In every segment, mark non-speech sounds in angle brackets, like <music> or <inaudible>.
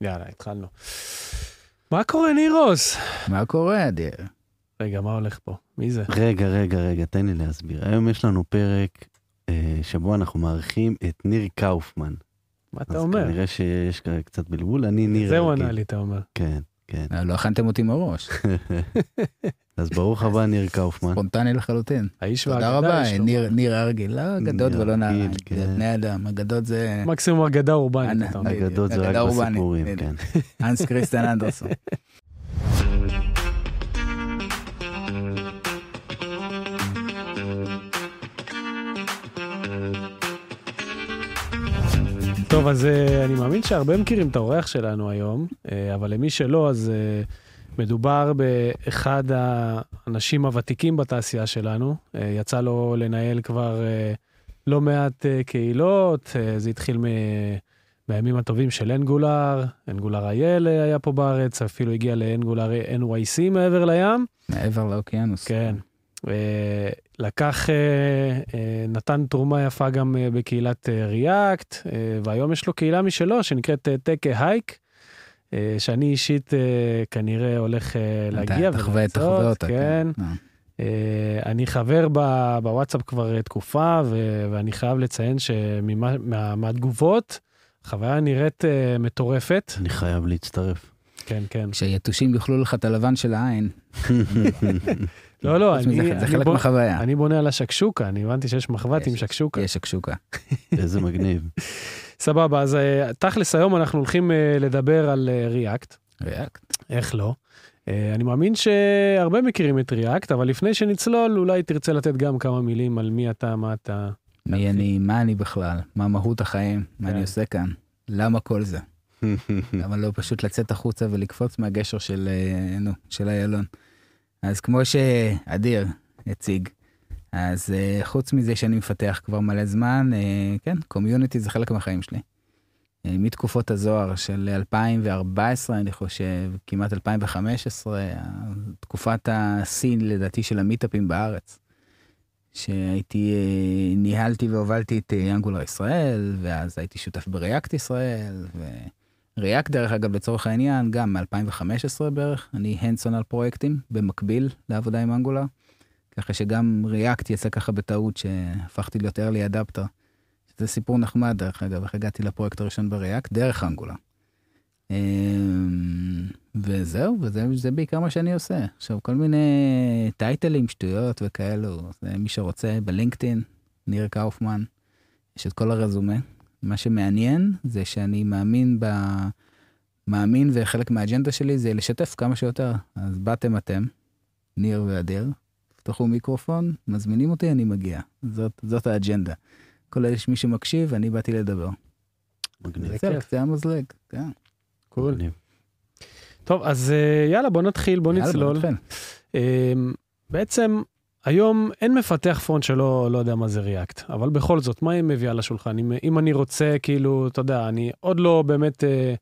יאללה, התחלנו. מה קורה, נירוס? מה קורה, אדיר? רגע, מה הולך פה? מי זה? רגע, רגע, רגע, תן לי להסביר. היום יש לנו פרק אה, שבו אנחנו מארחים את ניר קאופמן. מה אתה אז אומר? כנראה שיש קצת בלבול, אני ניר זה הוא רגיל. ענה לי, אתה אומר. כן, כן. אה, לא הכנתם אותי מראש, <laughs> אז ברוך הבא, ניר קאופמן. ספונטני לחלוטין. האיש תודה והאגדה, רבה, יש לו. ניר- ניר הרגיל, לא אגדות ולא נעליים, הרגיל, זה כן. בני אדם, אגדות זה מקסימום אגדה אורבנית. אגדות זה רק בסיפורים. כן. <laughs> אנס קריסטן אנדרסון. טוב, אז אני מאמין שהרבה מכירים את האורח שלנו היום, אה, אבל למי שלא, אז אה, מדובר באחד האנשים הוותיקים בתעשייה שלנו. אה, יצא לו לנהל כבר לא מעט קהילות, זה התחיל מ... בימים הטובים של אנגולר, אנגולר אייל היה פה בארץ, אפילו הגיע לאנגולר NYC מעבר לים. מעבר לאוקיינוס. כן. לקח, אה, אה, נתן תרומה יפה גם אה, בקהילת ריאקט, והיום יש לו קהילה משלו שנקראת טקה הייק, שאני אישית אה, כנראה הולך להגיע אתה תחווה את תחווה אותה. כן. אה, אני חבר ב- בוואטסאפ כבר תקופה, ו- ואני חייב לציין שמהתגובות, החוויה נראית מטורפת. אני חייב להצטרף. כן, כן. כשיתושים יאכלו לך את הלבן של העין. <laughs> לא, לא, אני, זה אני, חלק מהחוויה. אני בונה על השקשוקה, אני הבנתי שיש מחבת עם שקשוקה. יש שקשוקה. <laughs> איזה מגניב. סבבה, אז אה, תכלס היום אנחנו הולכים אה, לדבר על ריאקט, ריאקט. איך לא. אה, אני מאמין שהרבה מכירים את ריאקט, אבל לפני שנצלול, אולי תרצה לתת גם כמה מילים על מי אתה, מה אתה. מי אני, מה אני בכלל, מה מהות החיים, מה כן. אני עושה כאן, למה כל זה. <laughs> למה לא פשוט לצאת החוצה ולקפוץ מהגשר של, אה, נו, של איילון. אז כמו שאדיר הציג, אז אה, חוץ מזה שאני מפתח כבר מלא זמן, אה, כן, קומיוניטי זה חלק מהחיים שלי. אה, מתקופות הזוהר של 2014, אני חושב, כמעט 2015, אה, תקופת השיא לדעתי של המיטאפים בארץ. שהייתי, אה, ניהלתי והובלתי את אנגולר ישראל, ואז הייתי שותף בריאקט ישראל, וריאקט דרך אגב לצורך העניין, גם מ-2015 בערך, אני הנדסון על פרויקטים במקביל לעבודה עם אנגולר, ככה שגם ריאקט יצא ככה בטעות שהפכתי להיות early adapter. זה סיפור נחמד דרך אגב, איך הגעתי לפרויקט הראשון בריאקט דרך אנגולר. אמ, וזהו, וזה זה בעיקר מה שאני עושה. עכשיו, כל מיני טייטלים, שטויות וכאלו, זה מי שרוצה בלינקדאין, ניר קאופמן, יש את כל הרזומה. מה שמעניין זה שאני מאמין ב... מאמין וחלק מהאג'נדה שלי זה לשתף כמה שיותר. אז באתם אתם, ניר ואדיר, פתחו מיקרופון, מזמינים אותי, אני מגיע. זאת, זאת האג'נדה. כל אלה שמי שמקשיב, אני באתי לדבר. מגניב. זה. קצה המזלג, כן. קול. טוב, אז אה, יאללה, בוא נתחיל, בוא יאללה, נצלול. נתחיל. אה, בעצם, היום אין מפתח front שלא לא יודע מה זה React, אבל בכל זאת, מה היא מביאה לשולחן? אם, אם אני רוצה, כאילו, אתה יודע, אני עוד לא באמת אה,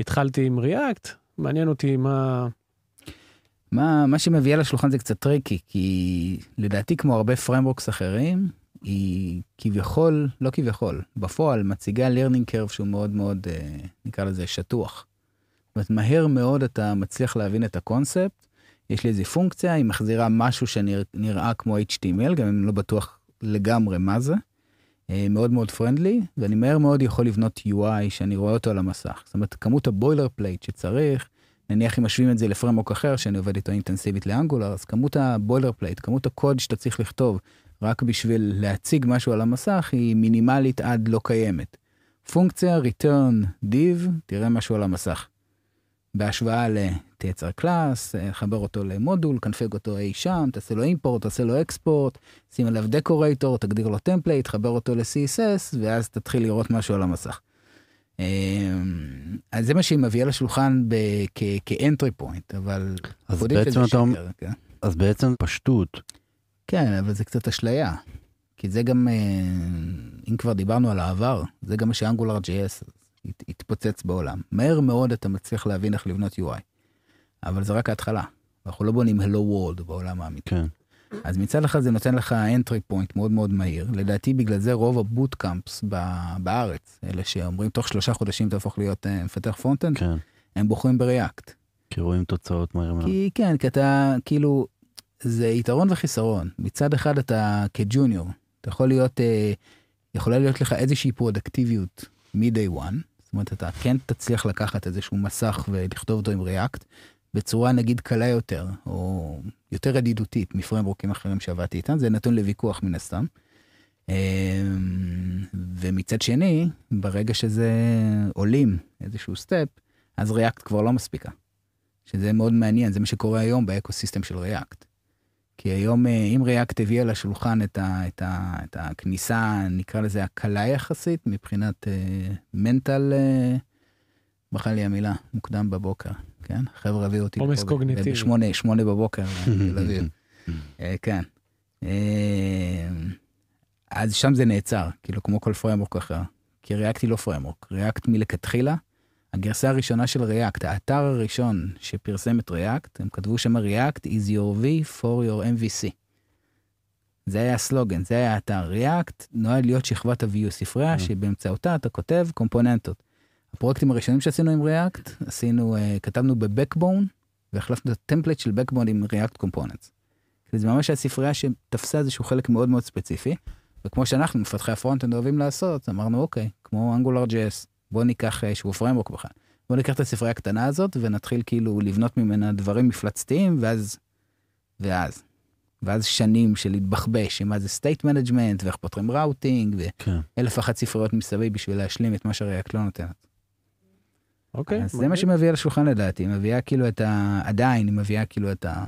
התחלתי עם React, מעניין אותי מה... מה, מה שמביאה לשולחן זה קצת טריקי, כי לדעתי כמו הרבה frameworks אחרים, היא כביכול, לא כביכול, בפועל מציגה learning curve שהוא מאוד מאוד, אה, נקרא לזה, שטוח. זאת אומרת, מהר מאוד אתה מצליח להבין את הקונספט, יש לי איזה פונקציה, היא מחזירה משהו שנראה כמו HTML, גם אם לא בטוח לגמרי מה זה. אה, מאוד מאוד friendly, ואני מהר מאוד יכול לבנות UI שאני רואה אותו על המסך. זאת אומרת, כמות ה boilerplate שצריך, נניח אם משווים את זה ל framework אחר שאני עובד איתו אינטנסיבית ל Angular, אז כמות ה boilerplate, כמות הקוד שאתה צריך לכתוב רק בשביל להציג משהו על המסך היא מינימלית עד לא קיימת. פונקציה return div, תראה משהו על המסך. בהשוואה לתייצר class, חבר אותו למודול, קנפג אותו אי שם, תעשה לו import, תעשה לו export, שים עליו decorator, תגדיר לו template, חבר אותו ל-CSS, ואז תתחיל לראות משהו על המסך. אמ, אז זה מה שהיא מביאה לשולחן כ-entry point, אבל... אז בעצם אתה אומר- כן. אז בעצם פשטות, כן, אבל זה קצת אשליה. כי זה גם, אה, אם כבר דיברנו על העבר, זה גם מה ש Angular הת- התפוצץ בעולם. מהר מאוד אתה מצליח להבין איך לבנות UI. אבל זה רק ההתחלה. אנחנו לא בונים Hello World בעולם האמיתי. כן. אז מצד אחד זה נותן לך entry point מאוד מאוד מהיר. לדעתי בגלל זה רוב ה boot camps בארץ, אלה שאומרים תוך שלושה חודשים תהפוך להיות uh, מפתח front-end, כן. הם בוחרים ב React. כי רואים תוצאות מהר מאוד. כי כן, כי אתה כאילו, זה יתרון וחיסרון. מצד אחד אתה כ junior, אתה יכול להיות, אה, יכולה להיות לך איזושהי פרודקטיביות מ-day one, אומרת, אתה כן תצליח לקחת איזשהו מסך ולכתוב אותו עם React, בצורה נגיד קלה יותר, או יותר ידידותית מ frameworkים אחרים שעבדתי איתם, זה נתון לוויכוח מן הסתם. אה, ומצד שני, ברגע שזה עולים איזשהו step, אז React כבר לא מספיקה. שזה מאוד מעניין, זה מה שקורה היום ב ecosystem של React. כי היום, אה, אם React הביא לשולחן את, ה, את, ה, את הכניסה, נקרא לזה הקלה יחסית, מבחינת mental, uh, ברחה לי המילה, מוקדם בבוקר, כן? חבר'ה הביאו אותי עומס קוגניטיבי. בשמונה, שמונה בבוקר, תל אביב. uh, <laughs> כן. Uh, אז שם זה נעצר, כאילו כמו כל framework אחר. כי React היא לא framework, React מלכתחילה הגרסה הראשונה של React, האתר הראשון שפרסם את React, הם כתבו שם React is your V for your MVC. זה היה הסלוגן, זה היה האתר. React נועד להיות שכבת ה-view ספרייה, mm. שבאמצעותה אתה כותב componentות. הפרויקטים הראשונים שעשינו עם React, עשינו, uh, כתבנו ב Backbone, והחלפנו את ה template של Backbone עם React components. זה ממש הספרייה שתפסה איזשהו חלק מאוד מאוד ספציפי, וכמו שאנחנו, מפתחי ה front-end אוהבים לעשות, אמרנו, אוקיי, כמו Angular JS, בוא ניקח איזשהו framework בכלל. בוא ניקח את הספרייה הקטנה הזאת ונתחיל כאילו לבנות ממנה דברים מפלצתיים ואז, ואז, ואז שנים של להתבחבש עם מה זה state management ואיך פותרים routing ואלף אחת ספריות מסביב בשביל להשלים את מה שה React לא נותנת. אוקיי. אז זה מה שמביאה לשולחן לדעתי, היא מביאה כאילו את ה... עדיין היא מביאה כאילו את ה...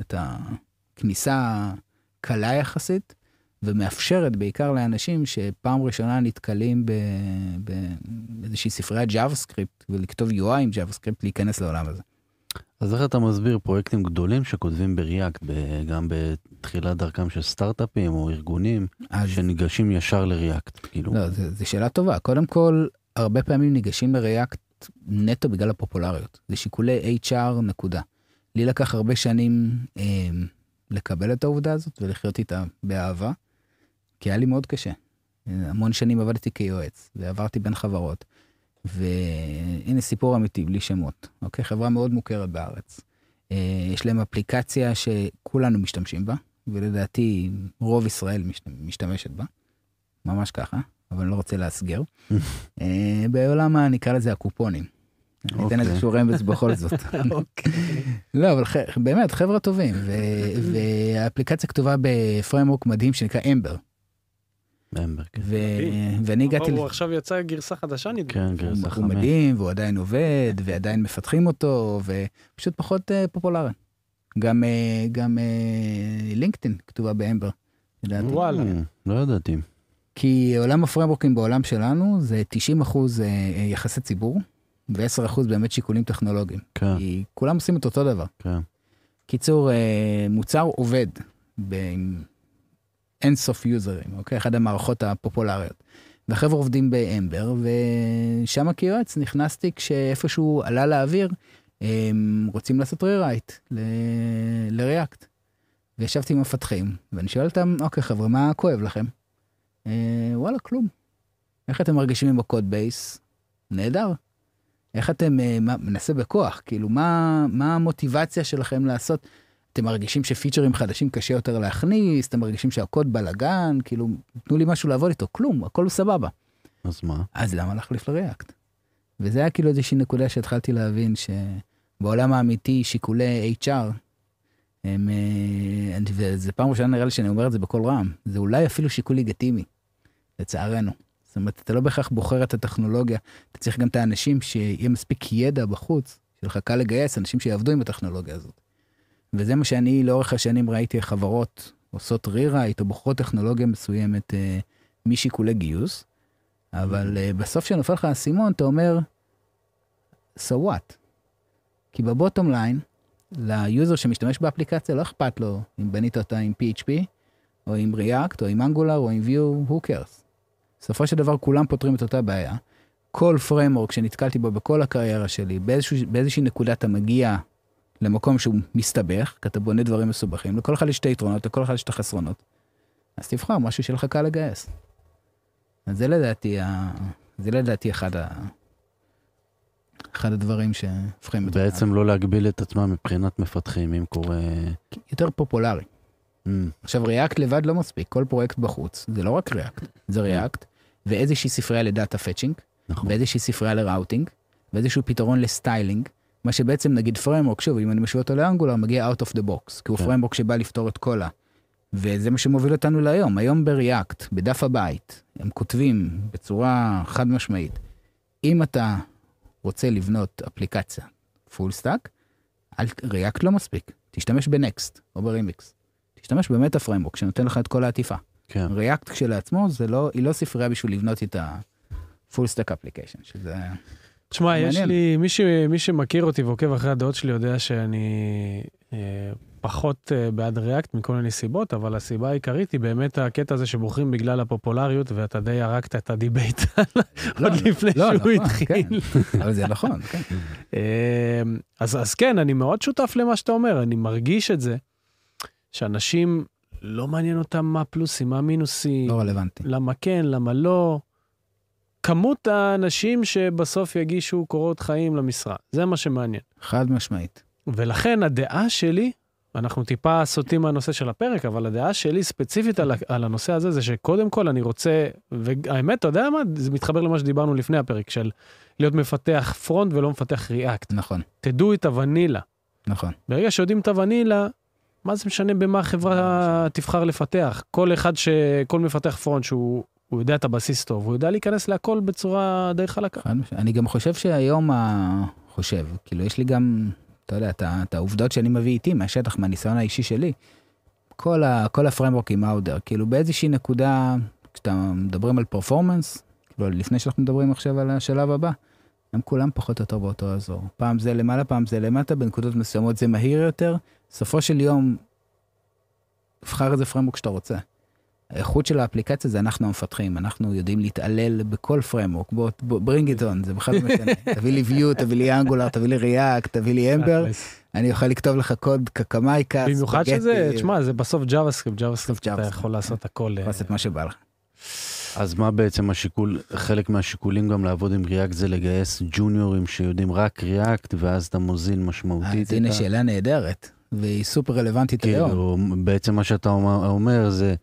את הכניסה קלה יחסית. ומאפשרת בעיקר לאנשים שפעם ראשונה נתקלים באיזושהי ספריית JavaScript ולכתוב UI עם JavaScript להיכנס לעולם הזה. אז איך אתה מסביר פרויקטים גדולים שכותבים בריאקט, גם בתחילת דרכם של סטארט-אפים או ארגונים אז... שניגשים ישר לריאקט? כאילו... לא, זו שאלה טובה. קודם כל, הרבה פעמים ניגשים לריאקט נטו בגלל הפופולריות. זה שיקולי HR נקודה. לי לקח הרבה שנים אה, לקבל את העובדה הזאת ולחיות איתה באהבה. כי היה לי מאוד קשה. המון שנים עבדתי כיועץ, ועברתי בין חברות. והנה סיפור אמיתי, בלי שמות. אוקיי? חברה מאוד מוכרת בארץ. אה, יש להם אפליקציה שכולנו משתמשים בה, ולדעתי רוב ישראל משתמשת בה. ממש ככה, אבל אני לא רוצה להסגר. <laughs> אה, בעולם, נקרא לזה הקופונים. אני אתן איזשהו רמז בכל זאת. <laughs> אוקיי. לא, אבל באמת, חבר'ה טובים. והאפליקציה כתובה בפריימורק מדהים שנקרא אמבר. כן. ואני הגעתי... הוא עכשיו יצא גרסה חדשה נדמה. כן, גרסה חמש. הוא מדהים והוא עדיין עובד ועדיין מפתחים אותו ופשוט פחות אה, פופולרי. גם אה, גם לינקדאין כתובה באמבר. וואלה. אה, לא ידעתי. כי עולם הפרמבורקים בעולם שלנו זה 90 אחוז יחסי ציבור ו-10 אחוז באמת שיקולים טכנולוגיים. כן. כי כולם עושים את אותו דבר. כן. קיצור, מוצר עובד. אין סוף userים, אוקיי? אחת המערכות הפופולריות. והחבר'ה עובדים ב Ember, ושם כיועץ נכנסתי כשאיפשהו עלה לאוויר, הם רוצים לעשות rewrite ל React. וישבתי עם מפתחים, ואני שואל אותם, אוקיי חבר'ה, מה כואב לכם? אה, וואלה, כלום. איך אתם מרגישים עם ה code base? נהדר. איך אתם, אה, מנסה בכוח, כאילו, מה, מה המוטיבציה שלכם לעשות? אתם מרגישים שפיצ'רים חדשים קשה יותר להכניס, אתם מרגישים שהקוד בלאגן, כאילו, תנו לי משהו לעבוד איתו, כלום, הכל סבבה. אז מה? אז למה להחליף לריאקט? וזה היה כאילו איזושהי נקודה שהתחלתי להבין שבעולם האמיתי שיקולי HR, הם, אה, וזה פעם ראשונה נראה לי שאני אומר את זה בקול רם, זה אולי אפילו שיקול לגיטימי, לצערנו. זאת אומרת, אתה לא בהכרח בוחר את הטכנולוגיה, אתה צריך גם את האנשים שיהיה מספיק ידע בחוץ, שיהיה לך קל לגייס אנשים שיעבדו עם הטכנולוגיה הזאת. וזה מה שאני לאורך השנים ראיתי חברות עושות rewrite או בוחרות טכנולוגיה מסוימת אה, משיקולי גיוס, אבל אה, בסוף כשנופל לך האסימון אתה אומר, so what? כי ב bottom line, ל user שמשתמש באפליקציה לא אכפת לו אם בנית אותה עם PHP, או עם React, או עם Angular, או עם Vue, who cares. בסופו של דבר כולם פותרים את אותה בעיה. כל framework שנתקלתי בו בכל הקריירה שלי, באיזשהו, באיזושהי נקודה אתה מגיע למקום שהוא מסתבך, כי אתה בונה דברים מסובכים, לכל אחד יש את היתרונות, לכל אחד יש את החסרונות. אז תבחר משהו שיהיה לך קל לגייס. אז זה לדעתי, ה... זה לדעתי אחד, ה... אחד הדברים שהופכים את... בעצם לא להגביל את עצמם מבחינת מפתחים, אם קורה... יותר פופולרי. Mm. עכשיו, React לבד לא מספיק, כל פרויקט בחוץ, זה לא רק React, זה React, ואיזושהי ספרייה ל data fetching, נכון. ואיזושהי ספרייה ל routing, ואיזשהו פתרון ל styling, מה שבעצם נגיד framework, שוב, אם אני משווה אותו ל Angular, מגיע out of the box, כי הוא כן. framework שבא לפתור את כל ה... וזה מה שמוביל אותנו להיום. היום ב React, בדף הבית, הם כותבים בצורה חד משמעית, אם אתה רוצה לבנות אפליקציה full stack, React לא מספיק, תשתמש ב Next או ברימיקס. תשתמש ב meta framework שנותן לך את כל העטיפה. כן. React כשלעצמו זה לא, היא לא ספרייה בשביל לבנות את ה-full stack application, שזה... תשמע, יש לי, מי, ש, מי שמכיר אותי ועוקב אחרי הדעות שלי יודע שאני אה, פחות אה, בעד React מכל מיני סיבות, אבל הסיבה העיקרית היא באמת הקטע הזה שבוחרים בגלל הפופולריות, ואתה די הרגת את ה debate <laughs> לא, עוד לפני לא, שהוא נכון, התחיל. כן. אבל זה נכון, כן. אה, אז, אז כן, אני מאוד שותף למה שאתה אומר, אני מרגיש את זה, שאנשים, לא מעניין אותם מה פלוסים, מה מינוסים. לא רלוונטי. למה כן, למה לא. כמות האנשים שבסוף יגישו קורות חיים למשרה, זה מה שמעניין. חד משמעית. ולכן הדעה שלי, אנחנו טיפה סוטים מהנושא של הפרק, אבל הדעה שלי ספציפית על, על הנושא הזה, זה שקודם כל אני רוצה, והאמת, אתה יודע מה? זה מתחבר למה שדיברנו לפני הפרק, של להיות מפתח front ולא מפתח React. נכון. תדעו את הוונילה. נכון. ברגע שיודעים את הוונילה, מה זה משנה במה החברה תבחר לפתח? כל אחד ש... כל מפתח front שהוא הוא יודע את הבסיס טוב, הוא יודע להיכנס להכל בצורה די חלקה. אני גם חושב שהיום, חושב, כאילו יש לי גם, אתה יודע, את העובדות שאני מביא איתי מהשטח, מהניסיון האישי שלי. כל, ה, כל הפרמורקים אאודר, כאילו באיזושהי נקודה, כשאתה מדברים על פרפורמנס, כאילו לפני שאנחנו מדברים עכשיו על השלב הבא, הם כולם פחות או יותר באותו אזור. פעם זה למעלה, פעם זה למטה, בנקודות מסוימות זה מהיר יותר. בסופו של יום, תבחר איזה פרמורק שאתה רוצה. האיכות של האפליקציה זה אנחנו המפתחים, אנחנו יודעים להתעלל בכל פרמורק, בוא, בוא, bring it on, זה בכלל לא משנה. <laughs> תביא לי view, תביא לי אנגולר, תביא לי ריאקט, תביא לי אמבר, אני אוכל לכתוב לך קוד קקמייקה, במיוחד שזה, תשמע, זה בסוף JavaScript, JavaScript, אתה יכול לעשות הכל. יכול לעשות מה שבא לך. אז מה בעצם השיקול, חלק מהשיקולים גם לעבוד עם React זה לגייס ג'וניורים שיודעים רק React, ואז אתה מוזיל משמעותית. אז הנה שאלה נהדרת, והיא סופר רלוונטית היום. כאילו, בעצם מה שאתה אומר זה...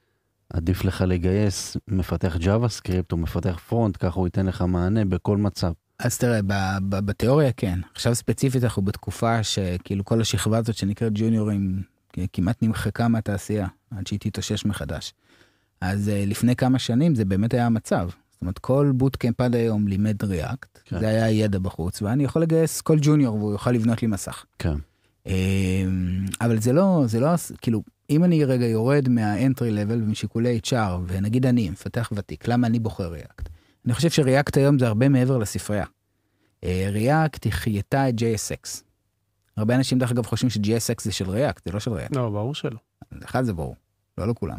עדיף לך לגייס מפתח JavaScript או מפתח front, ככה הוא ייתן לך מענה בכל מצב. אז תראה, בתיאוריה כן. עכשיו ספציפית אנחנו בתקופה שכאילו כל השכבה הזאת שנקראת ג'וניורים כמעט נמחקה מהתעשייה, עד שהיא תתאושש מחדש. אז uh, לפני כמה שנים זה באמת היה המצב. זאת אומרת, כל בוטקאמפ עד היום לימד ריאקט, כן. זה היה ידע בחוץ, ואני יכול לגייס כל ג'וניור והוא יוכל לבנות לי מסך. כן. אמ, אבל זה לא, זה לא, כאילו, אם אני רגע יורד מהאנטרי לבל ומשיקולי HR, ונגיד אני מפתח ותיק, למה אני בוחר React? אני חושב ש React היום זה הרבה מעבר לספרייה. React אה, החייתה את JSX. הרבה אנשים דרך אגב חושבים ש-JSX זה של React, זה לא של React. לא, ברור שלא. אחד זה ברור, לא לכולם.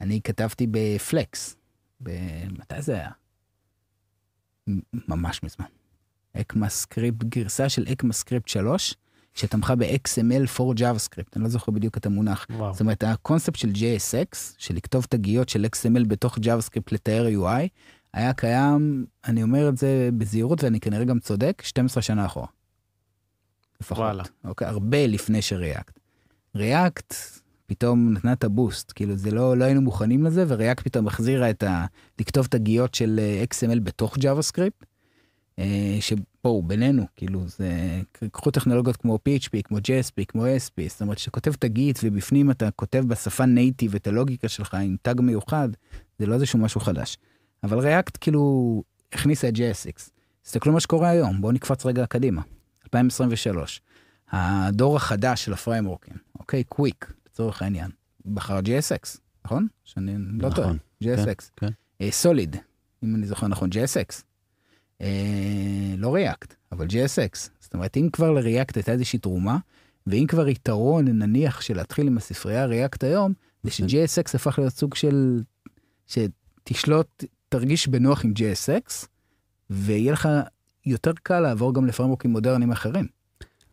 אני כתבתי ב Flex, מתי זה היה? ממש מזמן. ECMAScript, גרסה של ECMAScript 3, שתמכה ב-XML for JavaScript, אני לא זוכר בדיוק את המונח. וואו. זאת אומרת, הקונספט של JSX, של לכתוב תגיות של XML בתוך JavaScript לתאר UI, היה קיים, אני אומר את זה בזהירות ואני כנראה גם צודק, 12 שנה אחורה. לפחות. וואלה. אוקיי, הרבה לפני ש React. React פתאום נתנה את ה boost, כאילו זה לא, לא היינו מוכנים לזה, ו React פתאום החזירה את ה... לכתוב תגיות של אה, XML בתוך JavaScript. אה, שבואו, בינינו, כאילו, זה, קחו טכנולוגיות כמו PHP, כמו JSP, כמו ASP, זאת אומרת, כשכותב תגית ובפנים אתה כותב בשפה native את הלוגיקה שלך עם tag מיוחד, זה לא איזשהו משהו חדש. אבל ריאקט כאילו הכניסה את JSX. תסתכלו מה שקורה היום, בואו נקפוץ רגע קדימה. 2023, הדור החדש של הפריימורקים, אוקיי? קוויק, לצורך העניין, בחר JSX, נכון? שאני לא נכון, טועה, JSX. כן, כן. סוליד, אם אני זוכר נכון, JSX. אה, לא ריאקט, אבל JSX. זאת אומרת, אם כבר לריאקט הייתה איזושהי תרומה, ואם כבר יתרון, נניח, של להתחיל עם הספרייה ריאקט היום, זה ש-JSX הפך להיות סוג של... שתשלוט, תרגיש בנוח עם JSX, ויהיה לך יותר קל לעבור גם לפרמורקים מודרניים אחרים.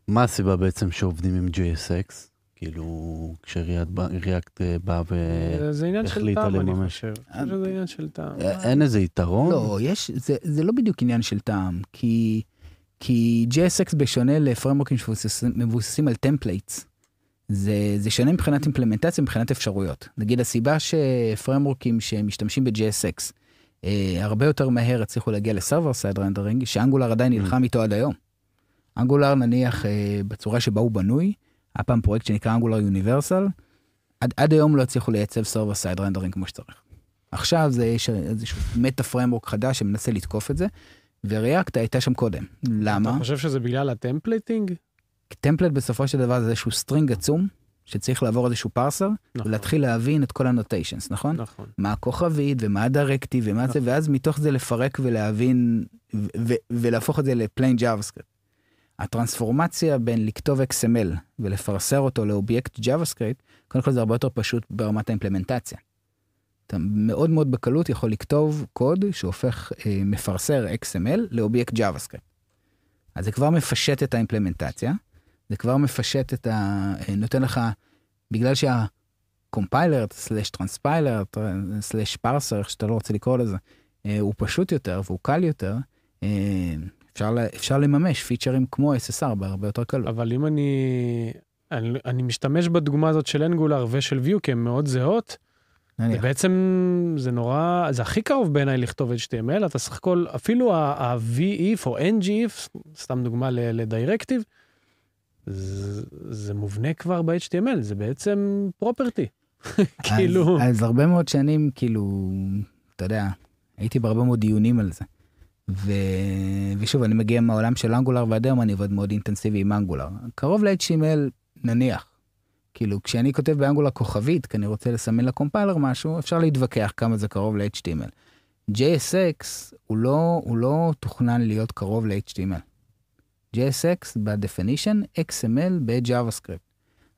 מה הסיבה בעצם שעובדים עם JSX? כאילו, כש React אה, בא והחליטה לממש. זה עניין של טעם. אין איזה יתרון? לא, יש, זה, זה לא בדיוק עניין של טעם, כי, כי JSX בשונה לפרמורקים שמבוססים על templates, זה, זה שונה מבחינת אימפלמנטציה, מבחינת אפשרויות. נגיד הסיבה שפרמורקים שמשתמשים ב-JSX אה, הרבה יותר מהר הצליחו להגיע ל server side rendering, ש Angular עדיין נלחם איתו עד היום. Angular נניח אה, בצורה שבה הוא בנוי, היה פעם פרויקט שנקרא Angular Universal, עד, עד היום לא הצליחו לייצב server side rendering כמו שצריך. עכשיו זה יש איזשהו meta framework חדש שמנסה לתקוף את זה, ו React הייתה שם קודם. למה? אתה חושב שזה בגלל ה templating? template בסופו של דבר זה איזשהו string עצום, שצריך לעבור איזשהו parser, נכון. ולהתחיל להבין את כל ה notations, נכון? נכון. מה הכוכבית ומה ה directive ומה נכון. זה, ואז מתוך זה לפרק ולהבין, ולהפוך את זה ל plain JavaScript. הטרנספורמציה בין לכתוב XML ולפרסר אותו לאובייקט JavaScript, קודם כל זה הרבה יותר פשוט ברמת האימפלמנטציה. אתה מאוד מאוד בקלות יכול לכתוב קוד שהופך אה, מפרסר XML לאובייקט JavaScript. אז זה כבר מפשט את האימפלמנטציה, זה כבר מפשט את ה... אה, נותן לך, בגלל שה compiler, slash transpiler, slash parser, איך שאתה לא רוצה לקרוא לזה, אה, הוא פשוט יותר והוא קל יותר, אה, אפשר, אפשר לממש פיצ'רים כמו SSR בהרבה יותר קלות. אבל אם אני, אני, אני משתמש בדוגמה הזאת של Angular ושל Vue כי הן מאוד זהות, נניח. בעצם זה נורא, זה הכי קרוב בעיניי לכתוב HTML, אתה סך הכל, אפילו ה- v-if או ngIf, סתם דוגמה ל directive, זה, זה מובנה כבר ב-HTML, זה בעצם פרופרטי. <laughs> כאילו... אז, אז הרבה מאוד שנים, כאילו, אתה יודע, הייתי בהרבה מאוד דיונים על זה. ו... ושוב, אני מגיע מהעולם של אנגולר ועד היום אני עובד מאוד אינטנסיבי עם אנגולר. קרוב ל-HTML, נניח. כאילו, כשאני כותב באנגולר כוכבית, כי אני רוצה לסמן לקומפיילר משהו, אפשר להתווכח כמה זה קרוב ל-HTML. JSX הוא לא, הוא לא תוכנן להיות קרוב ל-HTML. JSX ב-definition XML ב-JavaScript.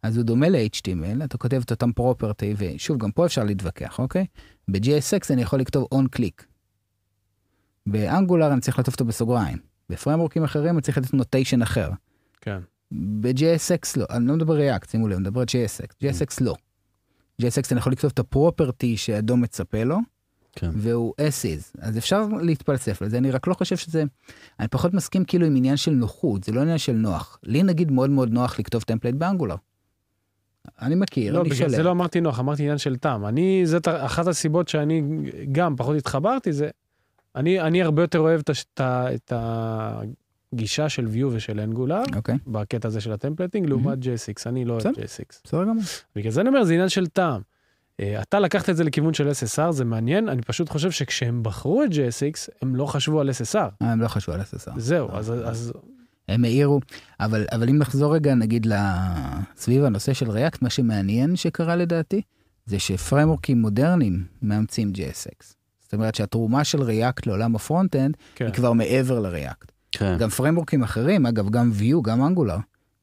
אז הוא דומה ל-HTML, אתה כותב את אותם פרופרטי, ושוב, גם פה אפשר להתווכח, אוקיי? ב-JSX אני יכול לכתוב on click. באנגולר אני צריך לכתוב אותו בסוגריים. בפרמורקים אחרים אני צריך לתת נוטיישן אחר. כן. ב-JSX לא, אני לא מדבר React, שימו לב, אני מדבר על JSX. JSX לא. JSX אני יכול לכתוב את הפרופרטי שאדום מצפה לו, כן. והוא as is. אז אפשר להתפלסף לזה, אני רק לא חושב שזה, אני פחות מסכים כאילו עם עניין של נוחות, זה לא עניין של נוח. לי נגיד מאוד מאוד נוח לכתוב template ב Angular. אני מכיר, לא, אני שלם. לא, בגלל זה לא אמרתי נוח, אמרתי עניין של טעם. אני, זאת אחת הסיבות שאני גם פחות התחברתי, זה, אני, אני הרבה יותר אוהב את, את הגישה של Vue ושל Angular, okay. אוקיי. בקטע הזה של ה templating, mm-hmm. לעומת JSX, אני לא אוהב JSX. בסדר גמור. בגלל זה אני אומר, זה עניין של טעם. אה, אתה לקחת את זה לכיוון של SSR, זה מעניין, אני פשוט חושב שכשהם בחרו את JSX, הם לא חשבו על SSR. אה, הם לא חשבו על SSR. זהו, אז... אז... הם העירו, אבל, אבל אם נחזור רגע נגיד סביב הנושא של React, מה שמעניין שקרה לדעתי, זה שפריימוורקים מודרניים מאמצים JSX. זאת אומרת שהתרומה של React לעולם ה front-end כן. היא כבר מעבר ל React. כן. גם פריימוורקים אחרים, אגב, גם Vue, גם Angular,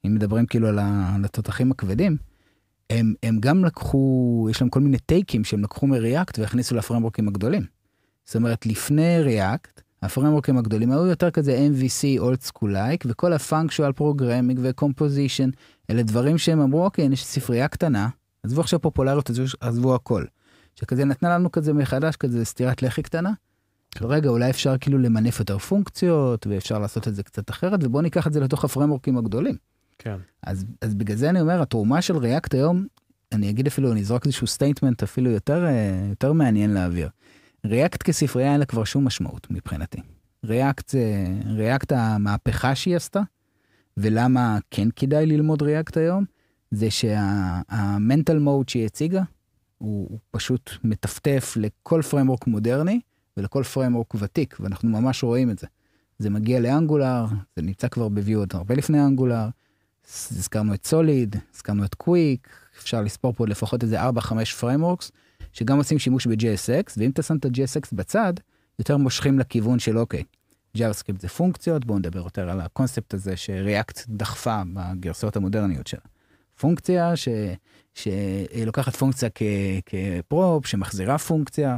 אם מדברים כאילו על התותחים הכבדים, הם, הם גם לקחו, יש להם כל מיני טייקים שהם לקחו מ React והכניסו לפריימוורקים הגדולים. זאת אומרת, לפני React, הפריימוורקים הגדולים היו יותר כזה MVC, old school like, וכל ה functional programming ו composition, אלה דברים שהם אמרו, אוקיי, יש ספרייה קטנה, עזבו עכשיו פופולריות, עזבו, עזבו הכל. שכזה נתנה לנו כזה מחדש, כזה סטירת לחי קטנה. כן. רגע, אולי אפשר כאילו למנף יותר פונקציות, ואפשר לעשות את זה קצת אחרת, ובואו ניקח את זה לתוך הפריימוורקים הגדולים. כן. אז, אז בגלל זה אני אומר, התרומה של React היום, אני אגיד אפילו, אני אזרוק איזשהו statement אפילו יותר, אה, יותר מעניין להעביר. React כספרייה אין לה כבר שום משמעות מבחינתי. React זה, React המהפכה שהיא עשתה, ולמה כן כדאי ללמוד React היום, זה שה mental model שהיא הציגה, הוא, הוא פשוט מטפטף לכל framework מודרני ולכל framework ותיק, ואנחנו ממש רואים את זה. זה מגיע ל Angular, זה נמצא כבר ב Vue עוד הרבה לפני Angular, הזכרנו את Solid, הזכרנו את קוויק, אפשר לספור פה לפחות איזה 4-5 frameworks, שגם עושים שימוש ב-JSX, ואם אתה שם את ה-JSX בצד, יותר מושכים לכיוון של אוקיי, JavaScript זה פונקציות, בואו נדבר יותר על הקונספט הזה ש React דחפה בגרסאות המודרניות שלה. פונקציה ש... שלוקחת פונקציה כ... כ prop, שמחזירה פונקציה.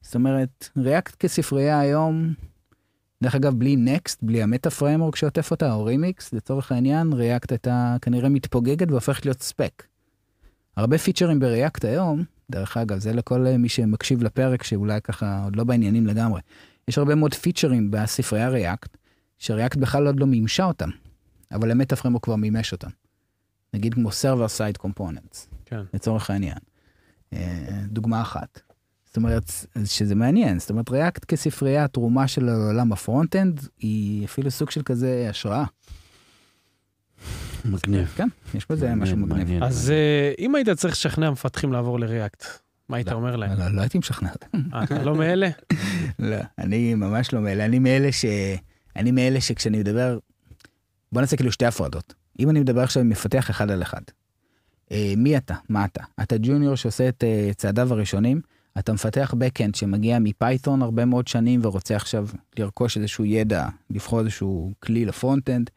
זאת אומרת, React כספרייה היום דרך אגב, בלי Next, בלי ה meta framework שעוטף אותה, או רימיקס, לצורך העניין, React הייתה כנראה מתפוגגת והופכת להיות ספק. הרבה פיצ'רים ב React היום, דרך אגב, זה לכל מי שמקשיב לפרק שאולי ככה עוד לא בעניינים לגמרי. יש הרבה מאוד פיצ'רים בספרייה React, ש React בכלל עוד לא מימשה אותם, אבל ה meta framework כבר מימש אותם. נגיד כמו Server Side Components, כן. לצורך העניין. אה, דוגמה אחת. זאת אומרת, שזה מעניין, זאת אומרת, React כספרייה, התרומה של עולם ה front-end היא אפילו סוג של כזה השראה. מגניב. כן, יש בזה משהו מגניב. מעניין. אז אה, אם היית צריך לשכנע מפתחים לעבור ל React, מה היית אומר להם? לא, לא הייתי משכנע. אה, אתה לא מאלה? <laughs> לא, אני ממש לא מאלה, אני מאלה ש... אני מאלה שכשאני מדבר, בוא נעשה כאילו שתי הפרדות. אם אני מדבר עכשיו עם מפתח אחד על אחד, אה, מי אתה? מה אתה? אתה junior שעושה את אה, צעדיו הראשונים, אתה מפתח backend שמגיע מ Python הרבה מאוד שנים ורוצה עכשיו לרכוש איזשהו ידע, לבחור איזשהו כלי ל front-end,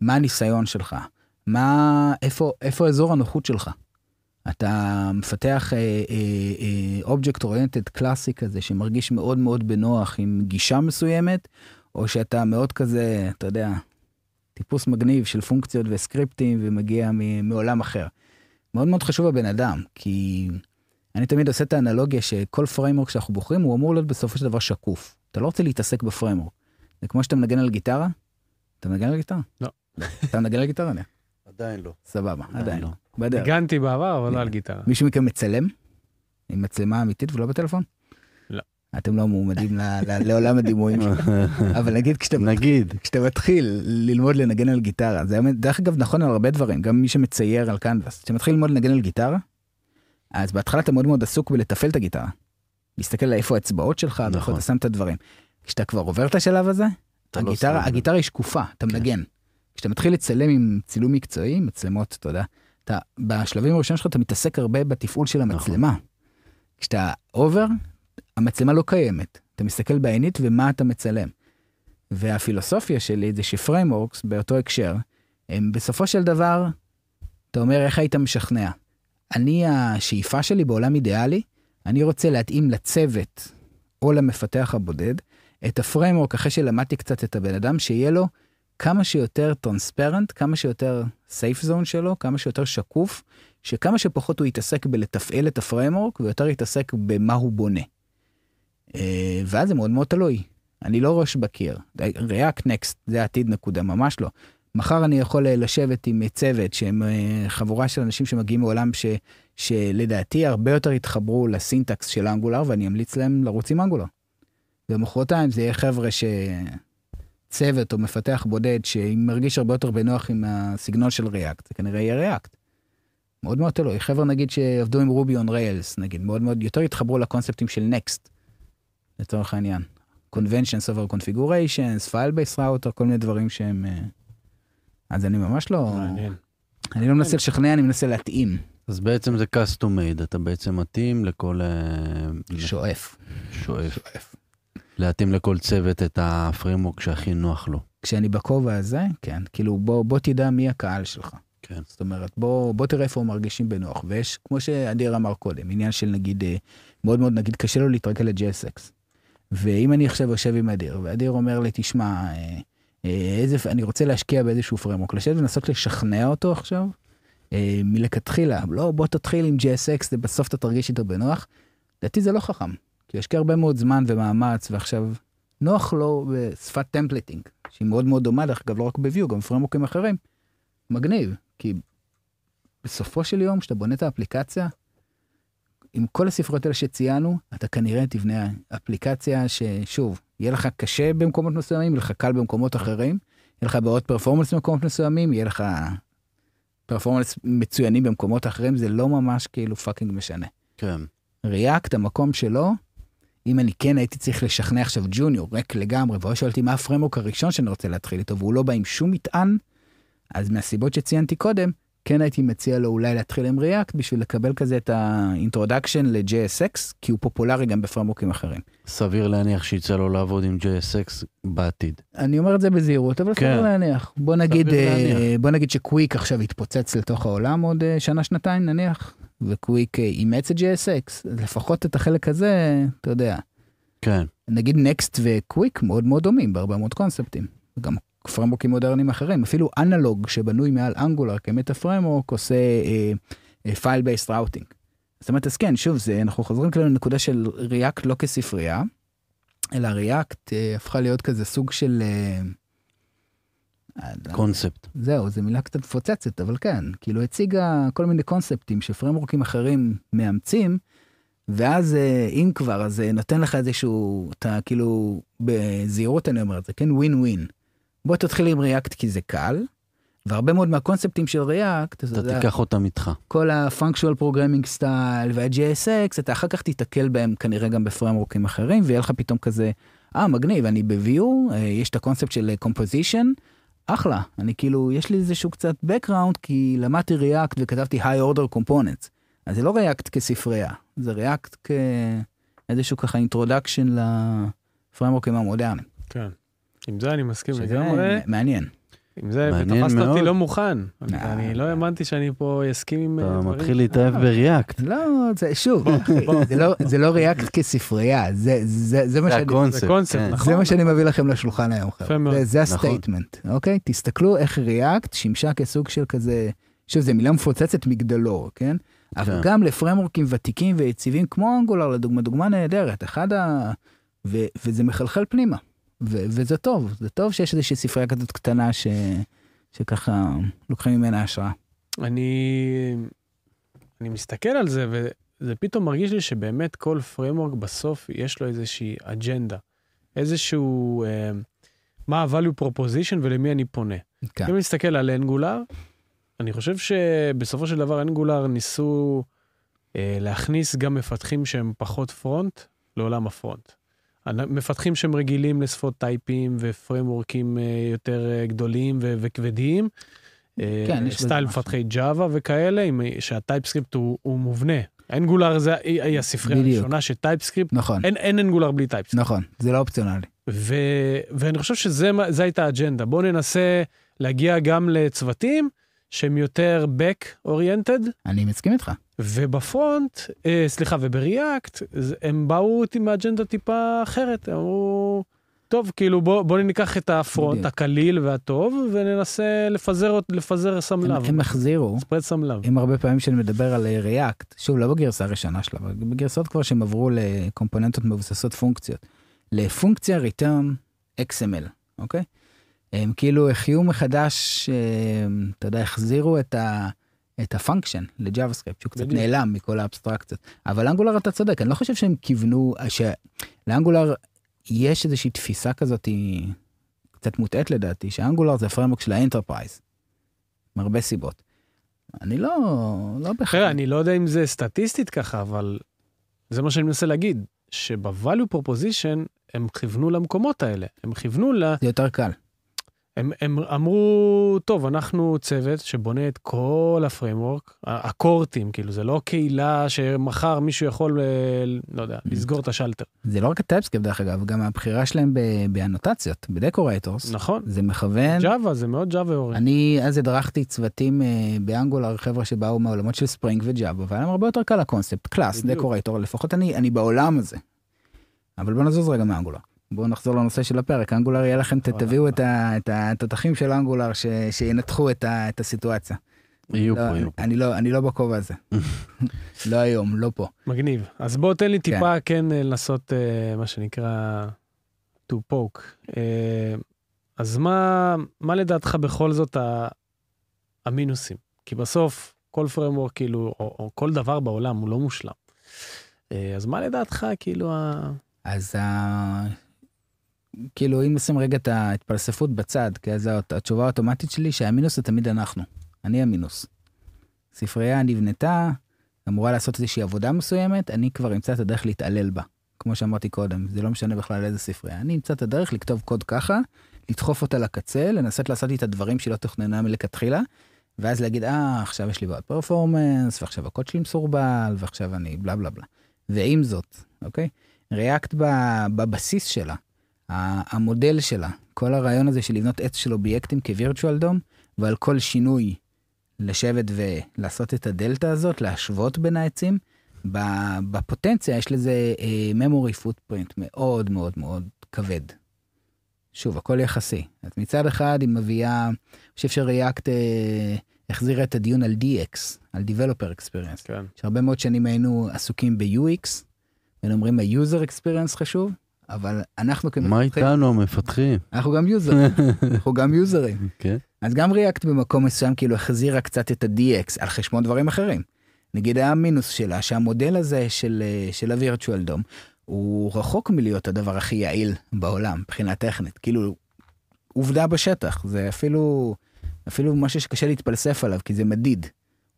מה הניסיון שלך? מה, איפה, איפה אזור הנוחות שלך? אתה מפתח object oriented קלאסי כזה שמרגיש מאוד מאוד בנוח עם גישה מסוימת, או שאתה מאוד כזה, אתה יודע, טיפוס מגניב של פונקציות וסקריפטים ומגיע מ- מעולם אחר. מאוד מאוד חשוב הבן אדם, כי אני תמיד עושה את האנלוגיה שכל framework שאנחנו בוחרים הוא אמור להיות בסופו של דבר שקוף. אתה לא רוצה להתעסק ב framework. זה כמו שאתה מנגן על גיטרה, אתה מנגן על גיטרה? לא. אתה מנגן על גיטרה? עדיין לא. סבבה, עדיין לא. בדרך. ניגנתי בעבר, אבל לא על גיטרה. מישהו מכם מצלם? עם מצלמה אמיתית ולא בטלפון? לא. אתם לא מועמדים לעולם הדימויים שלכם. <laughs> אבל נגיד כשאתה נגיד. כשאתה מתחיל ללמוד לנגן על גיטרה, זה דרך אגב נכון על הרבה דברים, גם מי שמצייר על קנבס, כשאתה מתחיל ללמוד לנגן על גיטרה, אז בהתחלה אתה מאוד מאוד עסוק בלתפעל את הגיטרה. להסתכל על איפה האצבעות שלך, ואיפה נכון. אתה שם את הדברים. כשאתה כבר עובר את השלב הזה, לא הגיטרה, לב. הגיטרה היא שקופה, אתה מנגן. כשאתה מתחיל לצלם עם צילום מקצועי, מצלמות, אתה יודע, אתה, בשלבים הראשונים שלך אתה מתעסק הרבה בתפעול של המצלמה. כשאתה עובד, המצלמה לא קיימת. אתה מסתכל בעינית ומה אתה מצלם. והפילוסופיה שלי זה ש frameworks באותו הקשר, הם בסופו של דבר, אתה אומר איך היית משכנע. אני, השאיפה שלי בעולם אידיאלי, אני רוצה להתאים לצוות או למפתח הבודד את ה framework אחרי שלמדתי קצת את הבן אדם, שיהיה לו כמה שיותר transparent, כמה שיותר safe zone שלו, כמה שיותר שקוף, שכמה שפחות הוא יתעסק בלתפעל את ה framework ויותר יתעסק במה הוא בונה. אה, ואז זה מאוד מאוד תלוי. אני לא ראש בקיר. React Next זה העתיד נקודה, ממש לא. מחר אני יכול אה, לשבת עם אה, צוות שהם חבורה של אנשים שמגיעים מעולם ש, שלדעתי הרבה יותר יתחברו ל syntax של Angular ואני אמליץ להם לרוץ עם Angular. ומחרתיים זה יהיה חבר'ה שצוות או מפתח בודד שמרגיש הרבה יותר בנוח עם הסגנון של React, זה כנראה יהיה React. מאוד מאוד תלוי. חבר'ה נגיד שעבדו עם Ruby on Rails נגיד, מאוד מאוד יותר יתחברו לקונספטים של Next, לצורך העניין. conventions over configurations, file based router, כל מיני דברים שהם... אה, אז אני ממש לא... מעניין. אני לא מנסה לשכנע, אני מנסה להתאים. אז בעצם זה custom made, אתה בעצם מתאים לכל... אה, שואף. שואף. להתאים לכל צוות את ה framework שהכי נוח לו. כשאני בכובע הזה, כן, כאילו בוא, בוא תדע מי הקהל שלך. כן. זאת אומרת, בוא, בוא תראה איפה הם מרגישים בנוח. ויש, כמו שאדיר אמר קודם, עניין של נגיד, אה, מאוד מאוד נגיד, קשה לו להתרגל ל-JSX. ואם אני עכשיו יושב עם אדיר, ואדיר אומר לי, תשמע, אה, אה, איזה, אני רוצה להשקיע באיזשהו פרמוק, לשבת ולנסות לשכנע אותו עכשיו, אה, מלכתחילה, לא, בוא תתחיל עם זה בסוף אתה תרגיש איתו בנוח. לדעתי זה לא חכם, כי ישקיע הרבה מאוד זמן ומאמץ, ועכשיו נוח לו בשפת טמפלטינג, שהיא מאוד מאוד דומה, דרך אגב, לא רק ב Vue, גם בפריימוורקים אחרים. מגניב, כי בסופו של יום, כשאתה בונה את האפליקציה, עם כל הספריות האלה שציינו, אתה כנראה תבנה אפליקציה ששוב, יהיה לך קשה במקומות מסוימים, יהיה לך קל במקומות אחרים, יהיה לך בעיות performance במקומות מסוימים, יהיה לך performance מצוינים במקומות אחרים, זה לא ממש כאילו fucking משנה. כן. React, המקום שלו, אם אני כן הייתי צריך לשכנע עכשיו junior, ריק לגמרי, והוא שואל אותי מה ה framework הראשון שאני רוצה להתחיל איתו, והוא לא בא עם שום מטען, אז מהסיבות שציינתי קודם, כן הייתי מציע לו אולי להתחיל עם React בשביל לקבל כזה את ה introduction ל JSX, כי הוא פופולרי גם בפריימוורקים אחרים. סביר להניח שיצא לו לעבוד עם JSX בעתיד. אני אומר את זה בזהירות, אבל כן. סביר להניח. בוא נגיד, אה, להניח. בוא נגיד שקוויק עכשיו יתפוצץ לתוך העולם עוד אה, שנה, שנתיים נניח, וקוויק אה, אימץ את JSX, לפחות את החלק הזה, אתה יודע. כן. נגיד Next ו Qwik מאוד מאוד דומים בהרבה מאוד קונספטים. גם פריימוורקים מודרניים אחרים, אפילו Analog שבנוי מעל Angular כ meta framework עושה file based routing. זאת אומרת, אז כן, שוב, זה, אנחנו חוזרים כאילו לנקודה של React לא כספרייה, אלא React אה, הפכה להיות כזה סוג של... אה, קונספט. זהו, זו מילה קצת מפוצצת, אבל כן, כאילו הציגה כל מיני קונספטים שפריימוורקים אחרים מאמצים, ואז אה, אם כבר, אז זה נותן לך איזשהו, אתה כאילו, בזהירות אני אומר את זה, כן, ווין ווין. בוא תתחיל עם ריאקט כי זה קל, והרבה מאוד מהקונספטים של ריאקט, אתה תיקח אותם איתך. כל ה-functional programming style וה-JSX, אתה אחר כך תיתקל בהם כנראה גם בפרמורקים אחרים, ויהיה לך פתאום כזה, אה, מגניב, אני ב-view, אה, יש את הקונספט של composition, אחלה, אני כאילו, יש לי איזשהו קצת background, כי למדתי ריאקט וכתבתי high order components. אז זה לא React כספרייה, זה React כאיזשהו ככה introduction לפריימוורקים המודרניים. כן. עם זה אני מסכים לגמרי. מעניין. עם זה, ותפסת אותי לא מוכן. אני לא האמנתי שאני פה אסכים עם דברים. אתה מתחיל להתאהב ב React. לא, זה שוב, זה לא React כספרייה, זה מה שאני... זה הקונספט, נכון. זה מה שאני מביא לכם לשולחן היום, חבר'ה. זה ה statement, אוקיי? תסתכלו איך React שימשה כסוג של כזה, שוב, זו מילה מפוצצת מגדלור, כן? אבל גם לפרמורקים ותיקים ויציבים כמו אנגולר, לדוגמה, דוגמה נהדרת, אחד ה... וזה מחלחל פנימה. ו- וזה טוב, זה טוב שיש איזושהי ספרייה כזאת קטנה ש- שככה לוקחים ממנה השראה. אני, אני מסתכל על זה, וזה פתאום מרגיש לי שבאמת כל פרמורק בסוף יש לו איזושהי אג'נדה, איזשהו, אה, מה ה-value proposition ולמי אני פונה. כן. אם אני מסתכל על Angular, אני חושב שבסופו של דבר Angular ניסו אה, להכניס גם מפתחים שהם פחות front לעולם ה front. מפתחים שהם רגילים לשפות typed ופריימוורקים אה, יותר אה, גדולים וכבדים. אה, כן, יש style מפתחי Java וכאלה, שה TypeScript הוא, הוא מובנה. Angular זה היא הספרייה הראשונה ש TypeScript, נכון. אין, אין Angular בלי TypeScript. נכון, זה לא אופציונלי. ו, ואני חושב שזה הייתה האג'נדה. בואו ננסה להגיע גם לצוותים שהם יותר back oriented. אני מסכים איתך. וב front, אה, סליחה, וב React, הם באו עם אג'נדה טיפה אחרת, הם אמרו, טוב, כאילו בוא, בוא ניקח את ה front בדיוק. הקליל והטוב, וננסה לפזר, לפזר some love. הם, הם החזירו, spread some love. עם הרבה פעמים שאני מדבר על React, שוב, לא בגרסה הראשונה שלה, אבל בגרסאות כבר שהם עברו לקומפוננטות מבוססות פונקציות. לפונקציה return XML, אוקיי? הם כאילו החיו מחדש, אה, אתה יודע, החזירו את ה... את ה function ל JavaScript, שהוא קצת נעלם מכל האבסטרקציות. אבל ל Angular אתה צודק, אני לא חושב שהם כיוונו, של Angular יש איזושהי תפיסה כזאת, קצת מוטעית לדעתי, ש Angular זה ה framework של ה enterprise. מהרבה סיבות. אני לא, לא בהחלט. אני לא יודע אם זה סטטיסטית ככה, אבל זה מה שאני מנסה להגיד, שב-value proposition הם כיוונו למקומות האלה, הם כיוונו ל... זה יותר קל. הם, הם אמרו, טוב, אנחנו צוות שבונה את כל ה framework, ה core team, כאילו, זה לא קהילה שמחר מישהו יכול, אה, לא יודע, לסגור את השלטר. זה לא רק ה TypeScript, דרך אגב, גם הבחירה שלהם באנוטציות, ב decorators. נכון. זה מכוון. Java, זה מאוד Java oriented. אני אז הדרכתי צוותים אה, ב Angular, חבר'ה שבאו מהעולמות של Spring ו Java, והיה להם הרבה יותר קל הקונספט, class, decorator, לפחות אני, אני בעולם הזה. אבל בוא נזוז רגע מ Angular. בואו נחזור לנושא של הפרק, Angular יהיה לכם, תביאו את התותחים של Angular שינתחו את הסיטואציה. יהיו לא, פה, יהיו פה. אני לא, לא בכובע הזה. <laughs> לא היום, לא פה. מגניב. אז בוא תן לי כן. טיפה כן אה, לנסות אה, מה שנקרא to poke. אה, אז מה, מה לדעתך בכל זאת המינוסים? כי בסוף כל framework כאילו, או, או כל דבר בעולם הוא לא מושלם. אז מה לדעתך כאילו ה... אז כאילו, אם נשים רגע את ההתפלספות בצד, כי אז התשובה האוטומטית שלי שהמינוס זה תמיד אנחנו. אני המינוס. ספרייה נבנתה, אמורה לעשות איזושהי עבודה מסוימת, אני כבר אמצא את הדרך להתעלל בה. כמו שאמרתי קודם, זה לא משנה בכלל איזה ספרייה. אני אמצא את הדרך לכתוב קוד ככה, לדחוף אותה לקצה, לנסות לעשות את הדברים שהיא לא תוכננה מלכתחילה, ואז להגיד, אה, עכשיו יש לי בעד פרפורמנס, ועכשיו הקוד שלי מסורבל, ועכשיו אני בלה בלה בלה. ועם זאת, אוקיי? ריאקט בבסיס שלה, המודל שלה, כל הרעיון הזה של לבנות עץ של אובייקטים כווירטואל דום, ועל כל שינוי לשבת ולעשות את הדלתא הזאת, להשוות בין העצים, בפוטנציה יש לזה memory footprint מאוד מאוד מאוד כבד. שוב, הכל יחסי. אז מצד אחד היא מביאה, אני חושב שריאקט אה, החזירה את הדיון על DX, על Developer Experience. כן. שהרבה מאוד שנים היינו עסוקים ב-UX, היינו אומרים ה-User Experience חשוב, אבל אנחנו כמפתחים... מה איתנו המפתחים? אנחנו גם יוזרים, <laughs> אנחנו גם יוזרים. כן. אז גם ריאקט במקום מסוים כאילו החזירה קצת את ה-DX על חשבון דברים אחרים. נגיד היה המינוס שלה שהמודל הזה של, אה, של ה-Virtual Dome הוא רחוק מלהיות הדבר הכי יעיל בעולם מבחינה טכנית. כאילו, עובדה בשטח, זה אפילו, אפילו משהו שקשה להתפלסף עליו, כי זה מדיד,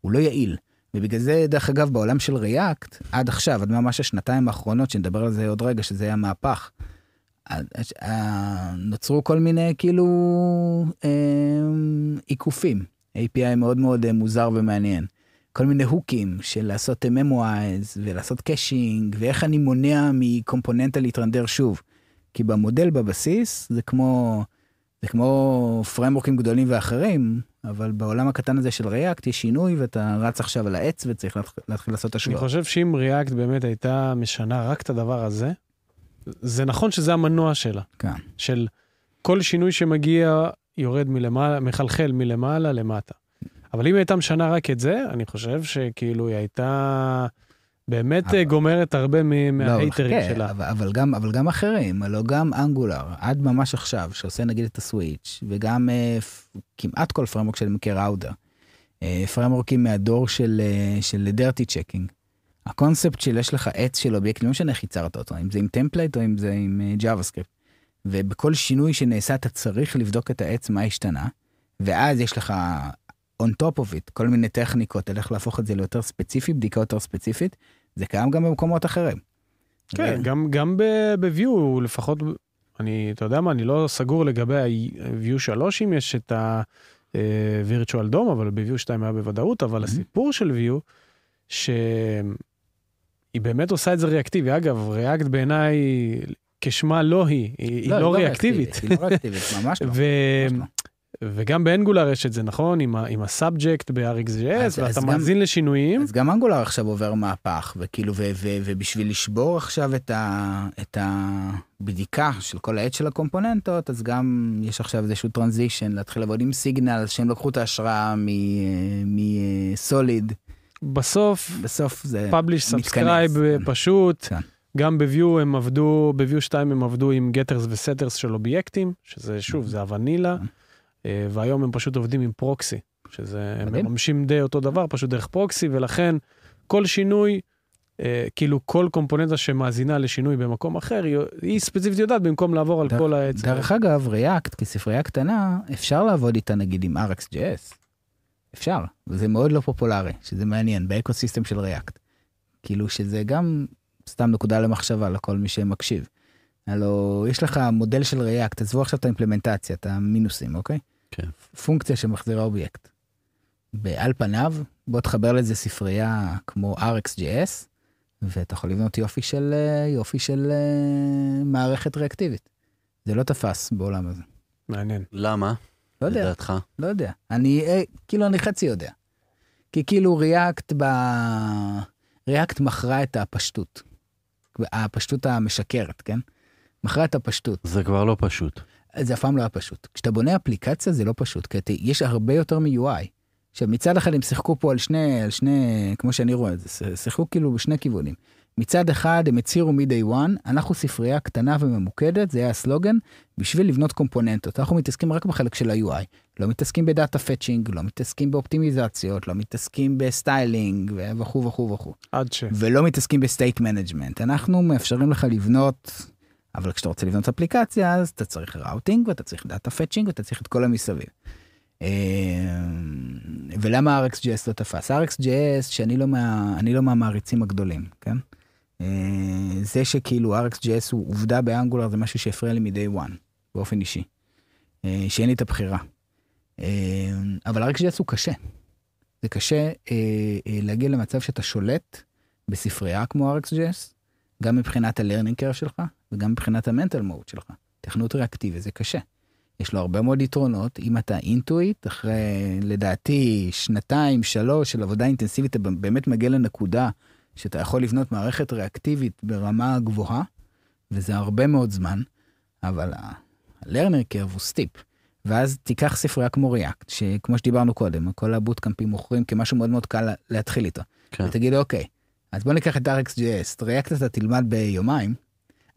הוא לא יעיל. ובגלל זה, דרך אגב, בעולם של ריאקט, עד עכשיו, עד ממש השנתיים האחרונות, שנדבר על זה עוד רגע, שזה היה מהפך, נוצרו כל מיני כאילו אה, עיקופים. API מאוד מאוד מוזר ומעניין. כל מיני הוקים של לעשות memoize ולעשות caching ואיך אני מונע מקומפוננטה להתרנדר שוב. כי במודל בבסיס זה כמו זה כמו פריימוורקים גדולים ואחרים אבל בעולם הקטן הזה של React יש שינוי ואתה רץ עכשיו על העץ וצריך להתחיל לעשות את השוואות. אני חושב שאם React באמת הייתה משנה רק את הדבר הזה, זה נכון שזה המנוע שלה. כן. של כל שינוי שמגיע יורד מלמעלה, מחלחל מלמעלה למטה. אבל אם היא הייתה משנה רק את זה, אני חושב שכאילו היא הייתה באמת אבל... גומרת הרבה מההייטרים לא, שלה. אבל, אבל, גם, אבל גם אחרים, הלוא גם Angular, עד ממש עכשיו, שעושה נגיד את ה switch, וגם אה, כמעט כל framework שאני מכיר, אאודה, אה, פריימוורקים מהדור של, אה, של dirty checking. הקונספט של יש לך עץ של אובייקט, לא משנה איך ייצרת אותו, אם זה עם template או אם זה עם JavaScript. ובכל שינוי שנעשה אתה צריך לבדוק את העץ מה השתנה, ואז יש לך on top of it, כל מיני טכניקות, איך להפוך את זה ליותר ספציפי, בדיקה יותר ספציפית, זה קיים גם במקומות אחרים. כן, ו... גם, גם ב-view, לפחות, אני, אתה יודע מה, אני לא סגור לגבי ה-view 3, אם יש את ה-virtual אה, dome, אבל ב-view 2 היה בוודאות, אבל mm-hmm. הסיפור של view, שהיא באמת עושה את זה ריאקטיבי. אגב, React בעיניי, כשמה לא היא, היא לא, לא, לא ריאקטיבית. היא לא ריאקטיבית, ממש לא. <laughs> ממש לא. וגם ב Angular יש את זה, נכון? עם, עם ה Subject ב-RxJS, ואתה מאזין לשינויים. אז גם Angular עכשיו עובר מהפך, וכאילו, ו, ו, ובשביל לשבור עכשיו את, ה, את הבדיקה של כל העץ של הקומפוננטות, אז גם יש עכשיו איזשהו transition, להתחיל לעבוד עם signal, שהם לקחו את ההשראה מסוליד. בסוף, בסוף זה publish subscribe פשוט. כן. גם ב-view הם עבדו, ב-view 2 הם עבדו עם getters ו-setters של אובייקטים, שזה שוב, זה הוונילה. אה, והיום הם פשוט עובדים עם פרוקסי, שזה, הם מממשים די אותו דבר, פשוט דרך פרוקסי, ולכן כל שינוי, אה, כאילו כל קומפוננטה שמאזינה לשינוי במקום אחר, היא, היא ספציפית יודעת במקום לעבור על כל העץ. דרך אגב, ריאקט כספרייה קטנה, אפשר לעבוד איתה נגיד עם RxJS. אפשר, וזה מאוד לא פופולרי, שזה מעניין, ב ecosystem של React. כאילו שזה גם סתם נקודה למחשבה לכל מי שמקשיב. הלו, יש לך מודל של React, עזבו עכשיו את ה implementation, את המינוסים, אוקיי? כן. פונקציה שמחזירה אובייקט. על פניו, בוא תחבר לזה ספרייה כמו RxJS, ואתה יכול לבנות יופי של, יופי של uh, מערכת ריאקטיבית. זה לא תפס בעולם הזה. מעניין. למה? לא יודע. לדעתך? לא יודע. אני, אה, כאילו, אני חצי יודע. כי כאילו ריאקט ב... ריאקט מכרה את הפשטות. הפשטות המשקרת, כן? מכרה את הפשטות. זה כבר לא פשוט. זה אף פעם לא היה פשוט. כשאתה בונה אפליקציה זה לא פשוט, כי יש הרבה יותר מ-UI. עכשיו מצד אחד הם שיחקו פה על שני, על שני, כמו שאני רואה את זה, שיחקו כאילו בשני כיוונים. מצד אחד הם הצהירו מ-day one, אנחנו ספרייה קטנה וממוקדת, זה היה הסלוגן, בשביל לבנות קומפוננטות. אנחנו מתעסקים רק בחלק של ה-UI. לא מתעסקים ב data פאצ'ינג, לא מתעסקים באופטימיזציות, לא מתעסקים ב styling וכו' וכו' וכו'. עד ש... ולא מתעסקים ב state management. אנחנו מאפשרים לך לבנות אבל כשאתה רוצה לבנות אפליקציה אז אתה צריך routing ואתה צריך data fetching ואתה צריך את כל המסביב. אה, ולמה RxJS לא תפס? RxJS שאני לא, מה, לא מהמעריצים הגדולים, כן? אה, זה שכאילו RxJS הוא עובדה באנגולר זה משהו שהפריע לי מ-day one, באופן אישי. אה, שאין לי את הבחירה. אבל RxJS הוא קשה. זה קשה להגיע למצב שאתה שולט בספרייה כמו RxJS, גם מבחינת ה-learning curve שלך, וגם מבחינת המנטל מוד שלך. תכנות ריאקטיבי זה קשה. יש לו הרבה מאוד יתרונות, אם אתה אינטואיט, אחרי לדעתי שנתיים, שלוש של עבודה אינטנסיבית, אתה באמת מגיע לנקודה שאתה יכול לבנות מערכת ריאקטיבית ברמה גבוהה, וזה הרבה מאוד זמן, אבל ה-learning curve הוא steep. ואז תיקח ספרייה כמו React, שכמו שדיברנו קודם, כל הבוטקאמפים מוכרים כמשהו מאוד מאוד קל להתחיל איתו. כן. ותגיד, אוקיי, אז בוא ניקח את RxJS, React אתה תלמד ביומיים,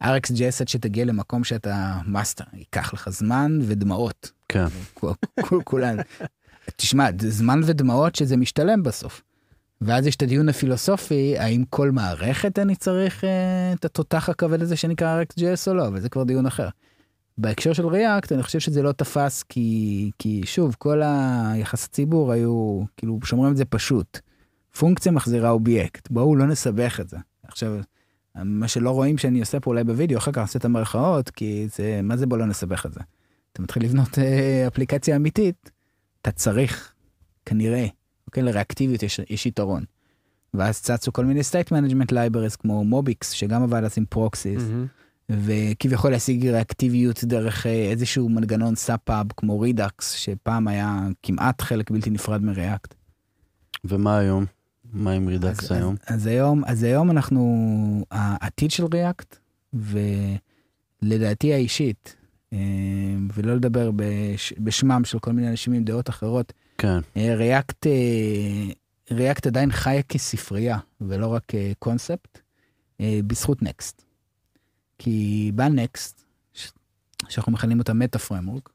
RxJS עד שתגיע למקום שאתה master, ייקח לך זמן ודמעות. כן. כולן. תשמע, זמן ודמעות שזה משתלם בסוף. ואז יש את הדיון הפילוסופי, האם כל מערכת אני צריך אה, את התותח הכבד הזה שנקרא RxJS או לא, אבל זה כבר דיון אחר. בהקשר של ריאקט אני חושב שזה לא תפס כי, כי שוב, כל היחס הציבור היו, כאילו, שומרים את זה פשוט. פונקציה מחזירה אובייקט, בואו לא נסבך את זה. עכשיו, מה שלא רואים שאני עושה פה אולי בווידאו, אחר כך נעשה את המרכאות, כי זה, מה זה בוא לא נסבך את זה? אתה מתחיל לבנות אה, אפליקציה אמיתית, אתה צריך, כנראה, אוקיי, לריאקטיביות יש, יש יתרון. ואז צצו כל מיני state management libraries כמו MobX, שגם עבד אז עם proxies, mm-hmm. וכביכול להשיג ריאקטיביות דרך אה, איזשהו מנגנון sub-pub כמו Redux, שפעם היה כמעט חלק בלתי נפרד מ React. ומה היום? מה עם Redux היום? אז, אז היום? אז היום אנחנו העתיד של React, ולדעתי האישית, אה, ולא לדבר בש, בשמם של כל מיני אנשים עם דעות אחרות, כן. React, React עדיין חיה כספרייה ולא רק כקונספט, בזכות Next. כי בא Next, שאנחנו מכנים אותה meta framework,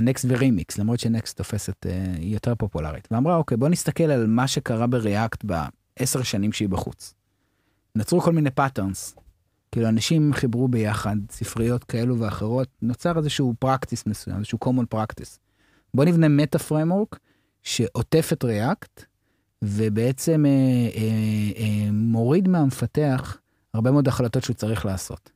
Next ו Remix, למרות ש Next תופסת, אה, היא יותר פופולרית, ואמרה, אוקיי, בוא נסתכל על מה שקרה ב React בעשר שנים שהיא בחוץ. נוצרו כל מיני patterns, כאילו אנשים חיברו ביחד ספריות כאלו ואחרות, נוצר איזשהו practice מסוים, איזשהו common practice. בוא נבנה meta framework שעוטף את React, ובעצם אה, אה, אה, מוריד מהמפתח הרבה מאוד החלטות שהוא צריך לעשות.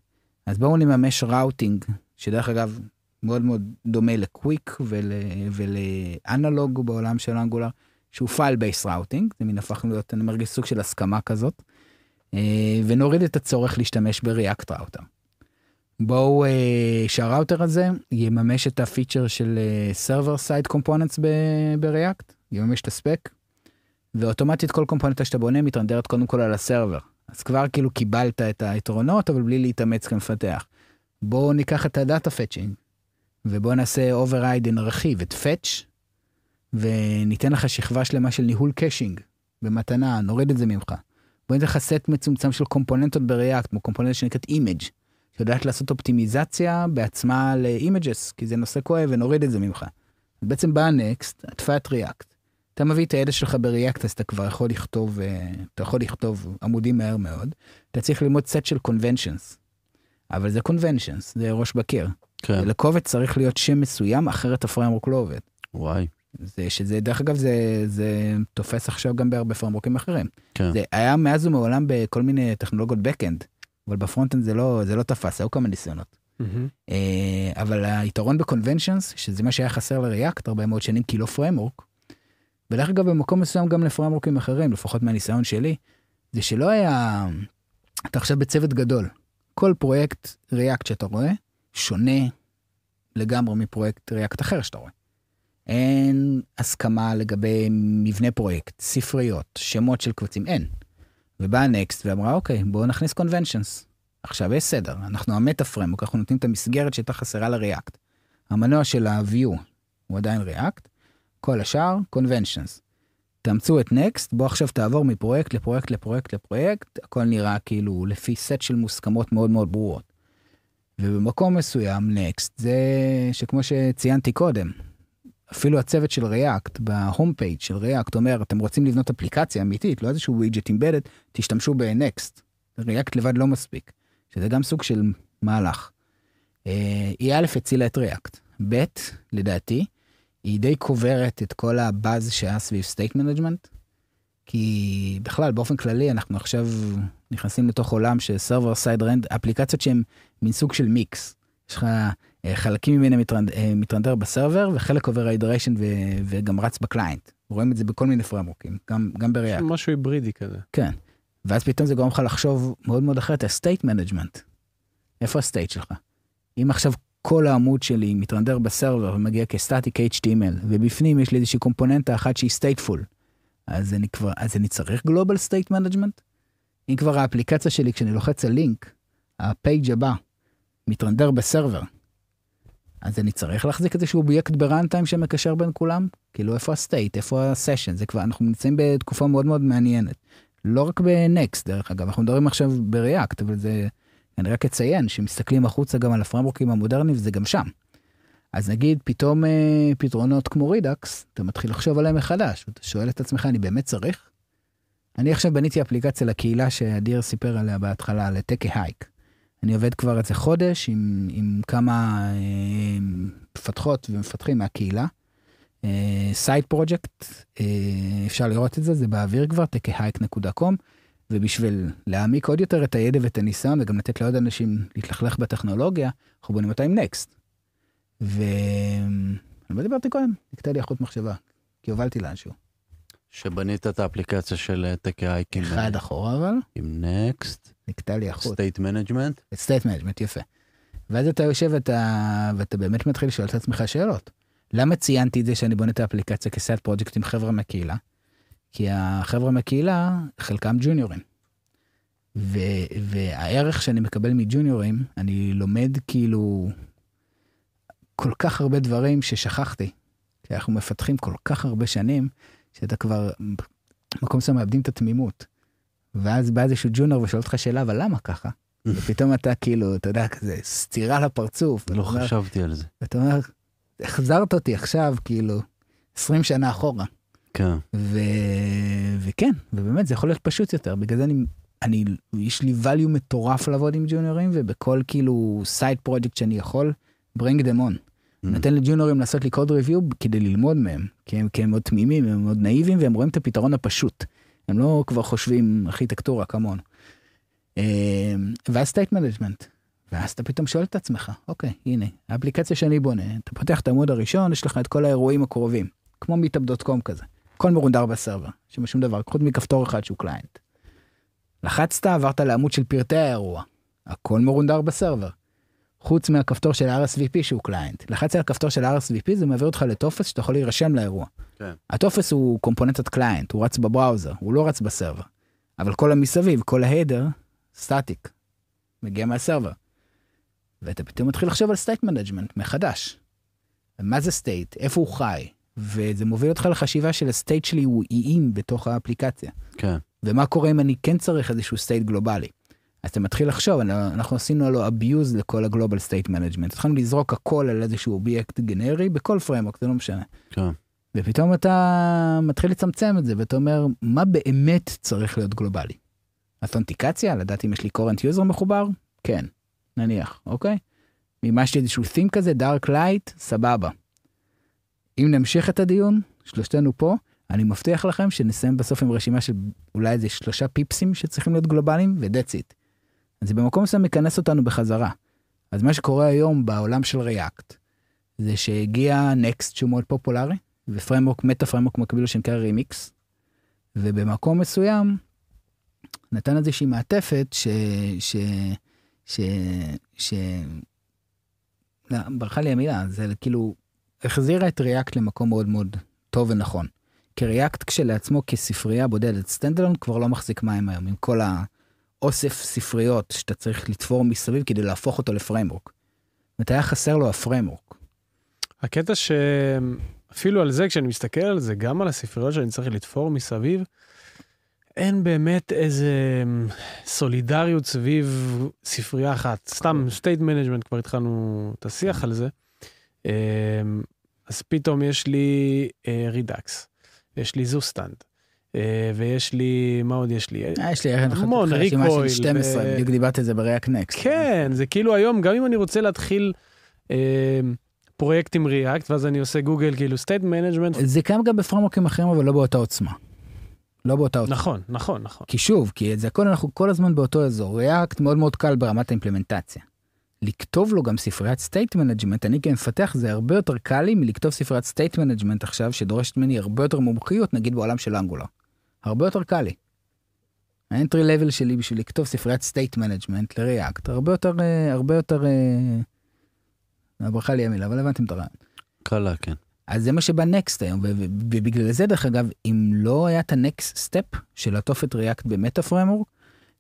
אז בואו נממש routing, שדרך אגב, מאוד מאוד דומה ל Qwik ול, ול Analog בעולם של Angular, שהוא file based routing, זה מין הפך להיות, אני מרגיש סוג של הסכמה כזאת, אה, ונוריד את הצורך להשתמש ב React Router. בואו אה, שהראוטר הזה יממש את ה feature של server side components ב React, יממש את ה spec, ואוטומטית כל קומפוננטה שאתה בונה מתרנדרת קודם כל על ה server. אז כבר כאילו קיבלת את היתרונות, אבל בלי להתאמץ כמפתח. בואו ניקח את ה data fetching, ובואו נעשה override נרחיב את fetch, וניתן לך שכבה שלמה של ניהול caching במתנה, נוריד את זה ממך. בוא ניתן לך סט מצומצם של קומפוננטות ב React, כמו component שנקראת Image, שיודעת לעשות אופטימיזציה בעצמה ל images, כי זה נושא כואב ונוריד את זה ממך. בעצם בא Next, עטפה React. אתה מביא את הידע שלך ב React, אז אתה כבר יכול לכתוב, אה, אתה יכול לכתוב עמודים מהר מאוד. אתה צריך ללמוד סט של conventions. אבל זה conventions, זה ראש בקיר. כן. לקובץ צריך להיות שם מסוים, אחרת ה framework לא עובד. וואי. זה שזה, דרך אגב, זה, זה תופס עכשיו גם בהרבה פריימרוקים אחרים. כן. זה היה מאז ומעולם בכל מיני טכנולוגיות backend, אבל ב frontend זה לא, זה לא תפס, היו כמה ניסיונות. Mm-hmm. אבל היתרון ב conventions, שזה מה שהיה חסר ל React הרבה מאוד שנים, כי לא framework, ודרך אגב במקום מסוים גם לפריימורקים אחרים, לפחות מהניסיון שלי, זה שלא היה, אתה עכשיו בצוות גדול. כל פרויקט React שאתה רואה, שונה לגמרי מפרויקט React אחר שאתה רואה. אין הסכמה לגבי מבנה פרויקט, ספריות, שמות של קבצים, אין. ובאה Next ואמרה, אוקיי, בואו נכניס conventions. עכשיו יש סדר, אנחנו ה meta framework, אנחנו נותנים את המסגרת שהייתה חסרה ל React. המנוע של ה-view הוא עדיין React, כל השאר conventions. תאמצו את Next, בוא עכשיו תעבור מפרויקט לפרויקט לפרויקט לפרויקט, הכל נראה כאילו לפי סט של מוסכמות מאוד מאוד ברורות. ובמקום מסוים Next זה שכמו שציינתי קודם, אפילו הצוות של React ב home page של React אומר אתם רוצים לבנות אפליקציה אמיתית לא איזשהו widget embedded תשתמשו ב Next. React לבד לא מספיק שזה גם סוג של מהלך. אה, היא א' הצילה את React, ב' לדעתי היא די קוברת את כל הבאז שהיה סביב state management. כי בכלל באופן כללי אנחנו עכשיו נכנסים לתוך עולם של server side rendered אפליקציות שהן מין סוג של מיקס. יש לך אה, חלקים ממנה מתרנד, אה, מתרנדר ב server וחלק עובר hydration וגם רץ ב client. רואים את זה בכל מיני פרמורקים גם גם ב React. משהו היברידי כזה. כן. ואז פתאום זה גורם לך לחשוב מאוד מאוד אחרת ה state management. איפה ה state שלך? אם עכשיו כל העמוד שלי מתרנדר ב server ומגיע כ static HTML, ובפנים יש לי איזושהי קומפוננטה אחת שהיא stateful. אז אני כבר, אז אני צריך global state management? אם כבר האפליקציה שלי, כשאני לוחץ על לינק, ה page הבא מתרנדר ב server, אז אני צריך להחזיק איזשהו אובייקט ב runtime שמקשר בין כולם? כאילו איפה ה state, איפה ה session, זה כבר, אנחנו נמצאים בתקופה מאוד מאוד מעניינת. לא רק בנקסט דרך אגב, אנחנו מדברים עכשיו בריאקט, אבל זה, אני רק אציין שמסתכלים החוצה גם על הפרמורקים המודרניים, זה גם שם. אז נגיד פתאום אה, פתרונות כמו רידאקס, אתה מתחיל לחשוב עליהם מחדש, ואתה שואל את עצמך, אני באמת צריך? אני עכשיו בניתי אפליקציה לקהילה שאדיר סיפר עליה בהתחלה, לטקי הייק. אני עובד כבר איזה חודש עם, עם כמה אה, מפתחות ומפתחים מהקהילה. side uh, פרויקט, uh, אפשר לראות את זה, זה באוויר כבר, techahike.com, ובשביל להעמיק עוד יותר את הידע ואת הניסיון וגם לתת לעוד אנשים להתלכלך בטכנולוגיה, אנחנו בונים אותה עם Next. ואני לא דיברתי קודם, נקטע לי החוט מחשבה, כי הובלתי לאנשהו. שבנית את האפליקציה של TechAHike עם... אחד אחורה אבל. עם Next. נקטע לי החוט. State management. State management, יפה. ואז אתה יושב ואתה, ואתה באמת מתחיל לשאול את עצמך שאלות. למה ציינתי את זה שאני בונה את האפליקציה כסייד פרויקט עם חבר'ה מהקהילה? כי החבר'ה מהקהילה, חלקם ג'וניורים. ו- והערך שאני מקבל מג'וניורים, אני לומד כאילו כל כך הרבה דברים ששכחתי. כי אנחנו מפתחים כל כך הרבה שנים, שאתה כבר, במקום מסוים מאבדים את התמימות. ואז בא איזשהו ג'וניור ושואל אותך שאלה, אבל למה ככה? <laughs> ופתאום אתה כאילו, אתה יודע, כזה סטירה לפרצוף. לא חשבתי על זה. ואתה אומר, החזרת אותי עכשיו, כאילו, 20 שנה אחורה. כן. ו... וכן, ובאמת זה יכול להיות פשוט יותר, בגלל זה אני, אני, יש לי value מטורף לעבוד עם ג'וניורים, ובכל כאילו side פרויקט שאני יכול, bring them on. Mm. נותן לג'וניורים לעשות לי code review כדי ללמוד מהם, כי הם, כי הם מאוד תמימים, הם מאוד נאיבים, והם רואים את הפתרון הפשוט. הם לא כבר חושבים ארכיטקטורה כמונו. ואז state management. ואז אתה פתאום שואל את עצמך, אוקיי, הנה, האפליקציה שאני בונה, אתה פותח את העמוד הראשון, יש לך את כל האירועים הקרובים, כמו Meetup.com כזה. הכל מרונדר ב server, שם שום דבר, חוץ מכפתור אחד שהוא client. לחצת, עברת לעמוד של פרטי האירוע, הכל מרונדר ב server. חוץ מהכפתור של RSVP שהוא client. לחצת על הכפתור של RSVP זה מעביר אותך לטופס שאתה יכול להירשם לאירוע. כן. הטופס הוא קומפוננטת client, הוא רץ ב browser, הוא לא רץ ב server. אבל כל המסביב, כל ה header, static, מגיע מה server. ואתה פתאום מתחיל לחשוב על state management מחדש. מה זה state? איפה הוא חי? וזה מוביל אותך לחשיבה של ה state שלי הוא איים בתוך האפליקציה. כן. ומה קורה אם אני כן צריך איזשהו state גלובלי. אז אתה מתחיל לחשוב, אנחנו עשינו לו abuse לכל ה global state management. התחלנו לזרוק הכל על איזשהו אובייקט גנרי בכל framework, זה לא משנה. כן. ופתאום אתה מתחיל לצמצם את זה, ואתה אומר, מה באמת צריך להיות גלובלי? authentication? לדעת אם יש לי current user מחובר? כן. נניח, אוקיי? מימשתי איזשהו theme כזה, dark light, סבבה. אם נמשיך את הדיון, שלושתנו פה, אני מבטיח לכם שנסיים בסוף עם רשימה של אולי איזה שלושה פיפסים שצריכים להיות גלובליים, ו-that's it. אז זה במקום מסוים מכנס אותנו בחזרה. אז מה שקורה היום בעולם של React, זה שהגיע Next שהוא מאוד פופולרי, ו framework, meta framework מקביל שנקרא רימיקס, ובמקום מסוים נתן איזושהי מעטפת ש... ש... ש... ש... לא, ברחה לי המילה, זה כאילו החזירה את React למקום מאוד מאוד טוב ונכון. כי React כשלעצמו כספרייה בודדת, standalone כבר לא מחזיק מים היום, עם כל האוסף ספריות שאתה צריך לתפור מסביב כדי להפוך אותו ל framework. זאת היה חסר לו ה framework. הקטע שאפילו על זה, כשאני מסתכל על זה, גם על הספריות שאני צריך לתפור מסביב, אין באמת איזה אמ, סולידריות סביב ספרייה אחת. סתם state management, כבר התחלנו את השיח על זה. אמ, אז פתאום יש לי Redux, אה, יש לי Zustand, ויש לי, מה עוד יש לי? אה, יש לי המון, Recoil. 12, בדיוק דיברתי על זה ב React Next. כן, זה כאילו היום, גם אם אני רוצה להתחיל... אמ, פרויקט עם React ואז אני עושה גוגל כאילו סטייט מנג'מנט. זה קיים גם ב frameworks אחרים אבל לא באותה עוצמה. לא באותה עוצמה. נכון, נכון, נכון. כי שוב, כי את זה הכל אנחנו כל הזמן באותו אזור. React מאוד מאוד קל ברמת האימפלמנטציה. לכתוב לו גם ספריית state management, אני כמפתח זה הרבה יותר קל לי מלכתוב ספריית state management עכשיו, שדורשת ממני הרבה יותר מומחיות, נגיד בעולם של Angular. הרבה יותר קל לי. ה entry level שלי בשביל לכתוב ספריית state management ל React, הרבה יותר, הרבה יותר, ברחה לי המילה, אבל הבנתם את הרעיון. קלה, כן. אז זה מה שבא Next היום, ובגלל זה דרך אגב, אם לא היה את ה next step של לעטוף את React ב meta framework,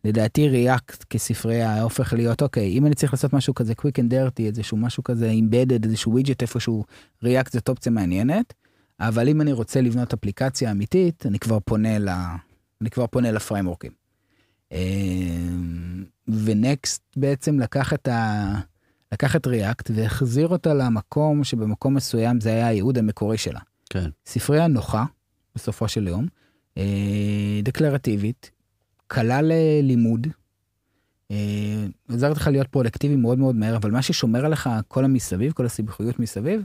לדעתי React כספרייה היה הופך להיות אוקיי אם אני צריך לעשות משהו כזה quick and dirty איזשהו משהו כזה embedded איזשהו widget איפשהו React זאת אופציה מעניינת. אבל אם אני רוצה לבנות אפליקציה אמיתית אני כבר פונה ל... אני כבר פונה ל frameworks. אמ, ו Next בעצם לקח את ה... לקח את React והחזיר אותה למקום שבמקום מסוים זה היה הייעוד המקורי שלה. כן. ספרייה נוחה בסופו של יום, אה, דקלרטיבית, קלה ללימוד, אה, עוזרת לך להיות פרודקטיבי מאוד מאוד מהר, אבל מה ששומר עליך כל המסביב, כל הסיבוכיות מסביב,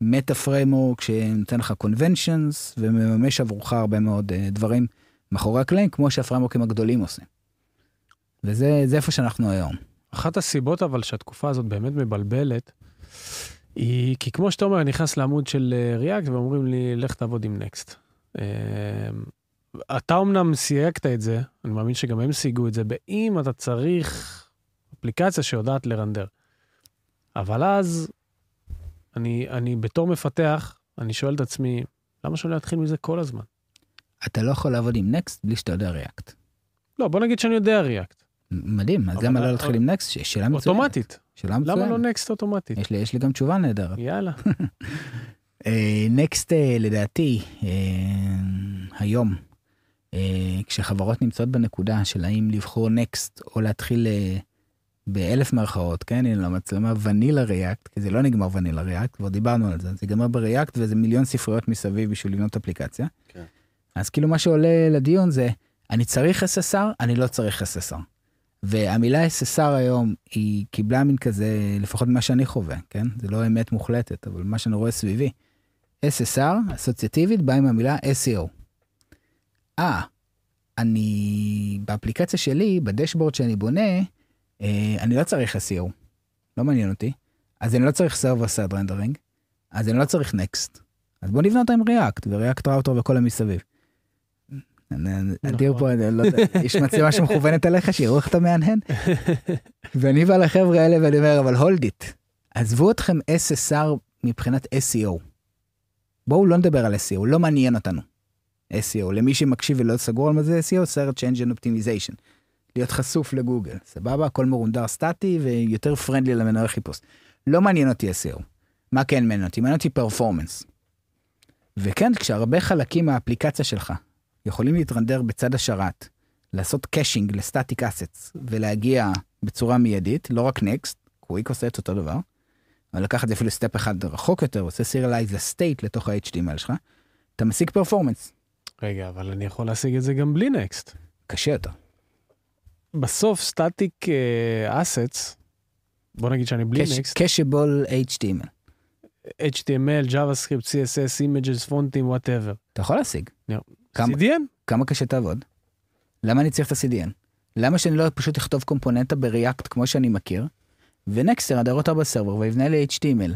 meta framework שנותן לך conventions ומממש עבורך הרבה מאוד uh, דברים מאחורי הקלעים, כמו שה frameworks הגדולים עושים. וזה איפה שאנחנו היום. אחת הסיבות אבל שהתקופה הזאת באמת מבלבלת, היא כי כמו שאתה אומר, נכנס לעמוד של React אה, ואומרים לי, לך תעבוד עם Next. אתה אמנם סייגת את זה, אני מאמין שגם הם סייגו את זה, באם אתה צריך אפליקציה שיודעת לרנדר. אבל אז, אני, אני בתור מפתח, אני שואל את עצמי, למה שאני להתחיל מזה כל הזמן? אתה לא יכול לעבוד עם נקסט בלי שאתה יודע ריאקט. לא, בוא נגיד שאני יודע ריאקט. מדהים, אז למה לא להתחיל עם נקסט? שאלה מצוינת. אוטומטית. שאלה מצוינת. למה לא נקסט אוטומטית? יש לי, יש לי גם תשובה נהדרת. יאללה. נקסט <laughs> אה, uh, לדעתי uh, היום אה, כשחברות נמצאות בנקודה של האם לבחור נקסט או להתחיל אה, באלף מרכאות, כן, הנה למצלמה ונילה ריאקט, כי זה לא נגמר ונילה ריאקט, כבר דיברנו על זה, זה ייגמר בריאקט וזה מיליון ספריות מסביב בשביל לבנות אפליקציה. כן. אז כאילו מה שעולה לדיון זה, אני צריך SSR, אני לא צריך SSR. והמילה SSR היום היא קיבלה מין כזה, לפחות ממה שאני חווה, כן? זה לא אמת מוחלטת, אבל מה שאני רואה סביבי. SSR, אסוציאטיבית, באה עם המילה SEO. אה, אני באפליקציה שלי, ב dashboard שאני בונה, אני לא צריך SEO, לא מעניין אותי. אז אני לא צריך server side rendering, אז אני לא צריך Next. אז בוא נבנה אותה עם React, ו React Router וכל המסביב. אדיר פה, לא יש מצלמה שמכוונת עליך, שיראו איך אתה מהנהן. <laughs> ואני בא לחבר'ה האלה ואני אומר, אבל hold it, עזבו אתכם SSR מבחינת SEO. בואו לא נדבר על SEO, לא מעניין אותנו. SEO, למי שמקשיב ולא סגור על מה זה SEO, Search Engine Optimization. להיות חשוף לגוגל, סבבה? הכל מרונדר סטטי ויותר friendly למנהל חיפוש. לא מעניין אותי SEO. מה כן מעניין אותי? מעניין אותי performance. וכן, כשהרבה חלקים מהאפליקציה שלך יכולים להתרנדר בצד השרת, לעשות caching ל static assets ולהגיע בצורה מיידית, לא רק Next, Qwik עושה את אותו דבר, אבל לקחת את זה אפילו step אחד רחוק יותר, עושה serialize ל state לתוך ה-HTML שלך, אתה משיג performance. רגע, אבל אני יכול להשיג את זה גם בלי Next. קשה יותר. בסוף static assets, בוא נגיד שאני בלי Next. Cacheable HTML. HTML, JavaScript, CSS, Images, פונטים, whatever. אתה יכול להשיג. כמה, CDN? כמה קשה תעבוד? למה אני צריך את ה-CDN? למה שאני לא פשוט אכתוב קומפוננטה ב React כמו שאני מכיר, ו Next ירנדר אותה ב server ויבנה לי HTML,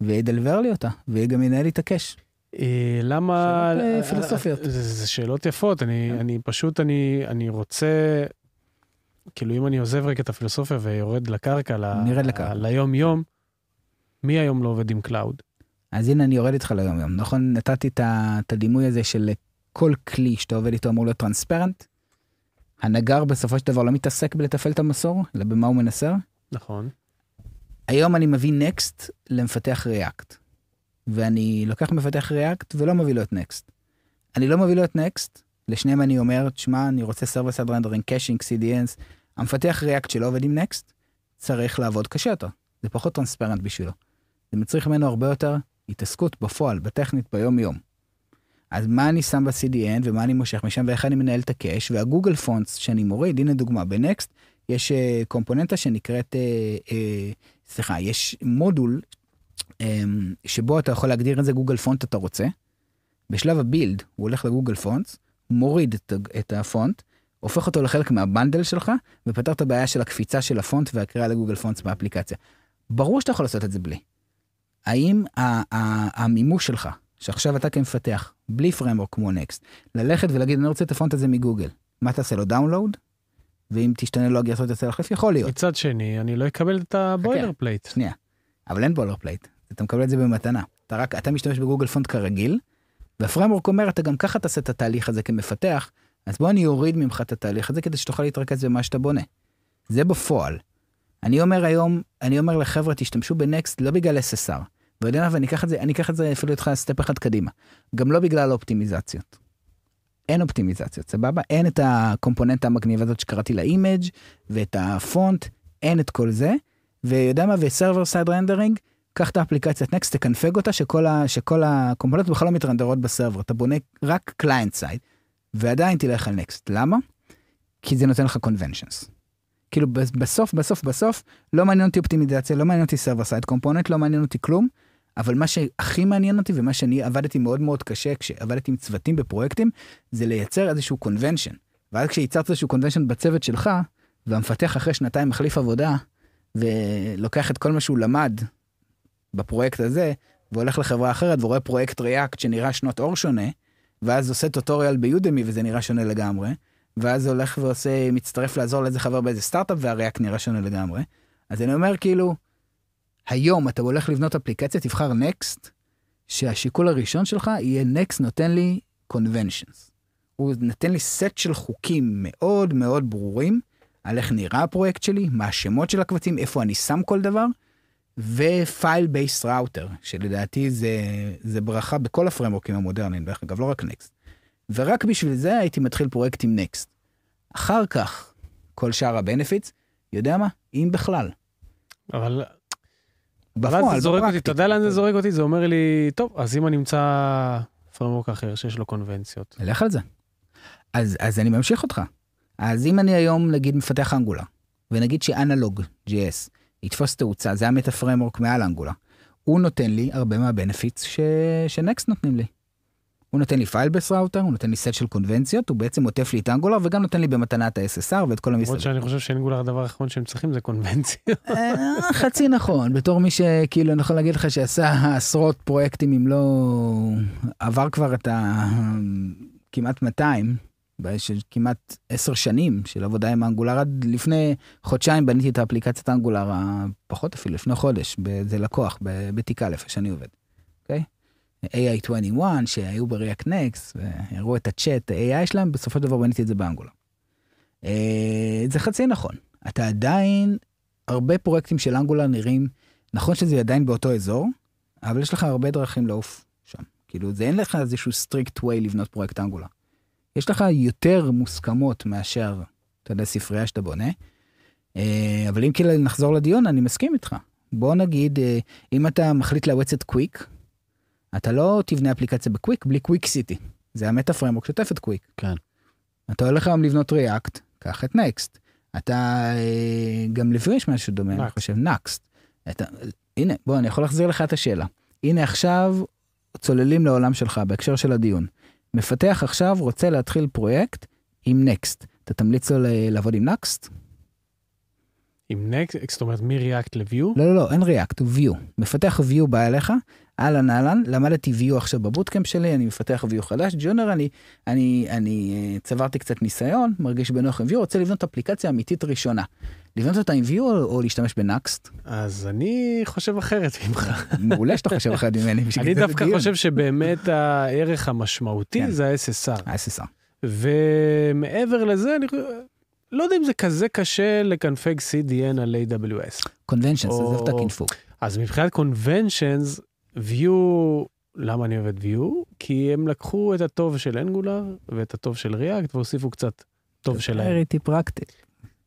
וידלבר לי אותה, וגם ינהל לי את ה cache. אה, למה... שאלות אה, פילוסופיות. זה, זה שאלות יפות, אני, כן. אני פשוט, אני, אני רוצה, כאילו אם אני עוזב רגע את הפילוסופיה ויורד לקרקע, נרד לקרקע. ליום יום, מי היום לא עובד עם cloud? אז הנה אני יורד איתך ליום יום, נכון? נתתי את הדימוי הזה של כל כלי שאתה עובד איתו אמור להיות transparent. הנגר בסופו של דבר לא מתעסק בלתפעל את המסור, אלא במה הוא מנסר. נכון. היום אני מביא Next למפתח React. ואני לוקח מפתח React ולא מביא לו את Next. אני לא מביא לו את Next, לשניהם אני אומר, תשמע, אני רוצה server side rendering, caching, CDNs, המפתח React שלא עובד עם Next, צריך לעבוד קשה יותר. זה פחות transparent בשבילו. זה מצריך ממנו הרבה יותר התעסקות בפועל, בטכנית, ביום-יום. אז מה אני שם ב-CDN ומה אני מושך משם ואיך אני מנהל את ה cache וה Google Fonts שאני מוריד, הנה דוגמה, ב Next יש אה, קומפוננטה שנקראת, אה, אה, סליחה, יש מודול אמ, שבו אתה יכול להגדיר איזה Google Font אתה רוצה. בשלב ה build הוא הולך ל Google Font, מוריד את, את הפונט, הופך אותו לחלק מה bundle שלך, ופתר את הבעיה של הקפיצה של הפונט והקריאה ל Google Font באפליקציה. ברור שאתה יכול לעשות את זה בלי. האם המימוש שלך, שעכשיו אתה כמפתח, בלי framework כמו Next, ללכת ולהגיד אני רוצה את הפונט הזה מגוגל, מה תעשה לו download? ואם תשתנה לו הגרסות יוצא להחליף יכול להיות. מצד שני אני לא אקבל את ה boilerplate. שנייה, אבל אין boilerplate. אתה מקבל את זה במתנה. אתה רק, אתה משתמש ב Google Font כרגיל, וה framework אומר, אתה גם ככה תעשה את התהליך הזה כמפתח, אז בוא אני אוריד ממך את התהליך הזה כדי שתוכל להתרכז במה שאתה בונה. זה בפועל. אני אומר היום, אני אומר לחבר'ה, תשתמשו ב Next לא בגלל SSR. ויודע מה, ואני אקח את זה, אני אקח את זה אפילו איתך step אחד קדימה. גם לא בגלל אופטימיזציות. אין אופטימיזציות, סבבה? אין את הקומפוננטה המגניבה הזאת שקראתי ל Image ואת הפונט, אין את כל זה. ויודע מה, ו server side rendering, קח את האפליקציית Next, תקנפג אותה, שכל, ה, שכל הקומפוננטות בכלל לא מתרנדרות ב server, אתה בונה רק client side, ועדיין תלך על Next. למה? כי זה נותן לך conventions. כאילו בסוף, בסוף, בסוף, לא מעניין אותי אופטימיזציה, לא מעניין אותי server side component, לא מעניין אותי כלום, אבל מה שהכי מעניין אותי ומה שאני עבדתי מאוד מאוד קשה כשעבדתי עם צוותים בפרויקטים, זה לייצר איזשהו convention. ואז כשייצרת איזשהו convention בצוות שלך, והמפתח אחרי שנתיים מחליף עבודה, ולוקח את כל מה שהוא למד בפרויקט הזה, והולך לחברה אחרת ורואה פרויקט React שנראה שנות אור שונה, ואז עושה טוטוריאל ביודמי וזה נראה שונה לגמרי, ואז הולך ועושה, מצטרף לעזור לאיזה חבר באיזה סטארט-אפ והריאקט נראה שונה לגמרי. אז אני אומר כאילו, היום אתה הולך לבנות אפליקציה, תבחר Next, שהשיקול הראשון שלך יהיה Next נותן לי conventions. הוא נותן לי סט של חוקים מאוד מאוד ברורים על איך נראה הפרויקט שלי, מה השמות של הקבצים, איפה אני שם כל דבר, ו-file based router, שלדעתי זה, זה ברכה בכל הפרמורקים המודרניים, דרך אגב, לא רק Next. ורק בשביל זה הייתי מתחיל פרויקט עם Next. אחר כך, כל שאר ה benefits, יודע מה? אם בכלל. אבל בפועל, זה זורק אותי, אתה יודע לאן זה זורק אותי? זה אומר לי, טוב, אז אם אני אמצא framework אחר שיש לו קונבנציות. לך על זה. אז, אז אני ממשיך אותך. אז אם אני היום נגיד מפתח Angular, ונגיד ש Analog JS יתפוס תאוצה, זה ה meta framework מעל Angular, הוא נותן לי הרבה מה benefits ש Next נותנים לי. הוא נותן לי file based router, הוא נותן לי סט של קונבנציות, הוא בעצם עוטף לי את Angular וגם נותן לי במתנה את ה-SSR ואת כל המסביב. למרות שאני חושב ש Angular הדבר האחרון שהם צריכים זה קונבנציות. אה, חצי נכון, בתור מי שכאילו אני יכול להגיד לך שעשה עשרות פרויקטים אם לא עבר כבר את ה... כמעט 200, של כמעט 10 שנים של עבודה עם Angular, עד לפני חודשיים בניתי את האפליקציית Angular, פחות אפילו, לפני חודש, באיזה לקוח, בתיק א', שאני עובד. אוקיי? Okay? AI21 שהיו ב-React Next והראו את הצ'אט ה-AI שלהם, בסופו של דבר בניתי את זה ב Angular. אה, זה חצי נכון. אתה עדיין, הרבה פרויקטים של Angular נראים, נכון שזה עדיין באותו אזור, אבל יש לך הרבה דרכים לעוף שם. כאילו, זה אין לך איזשהו strict way לבנות פרויקט Angular. יש לך יותר מוסכמות מאשר, אתה יודע, ספרייה שאתה בונה. אה, אבל אם כאילו נחזור לדיון, אני מסכים איתך. בוא נגיד, אה, אם אתה מחליט לאמץ את Qwik, אתה לא תבנה אפליקציה ב Qwik בלי Qwik City. זה ה meta framework שעוטף את Qwik. כן. אתה הולך היום לבנות React, קח את Next. אתה אה, גם ל Vue יש משהו דומה, אני חושב, Nuxt. אתה, הנה, בוא, אני יכול להחזיר לך את השאלה. הנה עכשיו צוללים לעולם שלך בהקשר של הדיון. מפתח עכשיו רוצה להתחיל פרויקט עם נקסט. אתה תמליץ לו לעבוד עם נקסט? עם נקסט, זאת אומרת מ-React ל-View? לא, לא, לא, אין React, הוא View. מפתח View בא אליך, אהלן אהלן, למדתי View עכשיו בבוטקאמפ שלי, אני מפתח View חדש, ג'ונר, אני, אני, אני uh, צברתי קצת ניסיון, מרגיש בנוח עם View, רוצה לבנות אפליקציה אמיתית ראשונה. לבנות אותה עם View או, או להשתמש בנקסט? אז אני חושב אחרת ממך. מעולה שאתה חושב אחרת ממני. אני דווקא חושב שבאמת הערך המשמעותי כן. זה ה-SSR. ה-SSR. ומעבר לזה, אני לא יודע אם זה כזה קשה לקנפג CDN על AWS. Conventions, עזוב את הקינפוג. אז מבחינת Conventions, View, למה אני עובד View? כי הם לקחו את הטוב של אנגולר ואת הטוב של React והוסיפו קצת טוב שלהם. זה איטי פרקטי.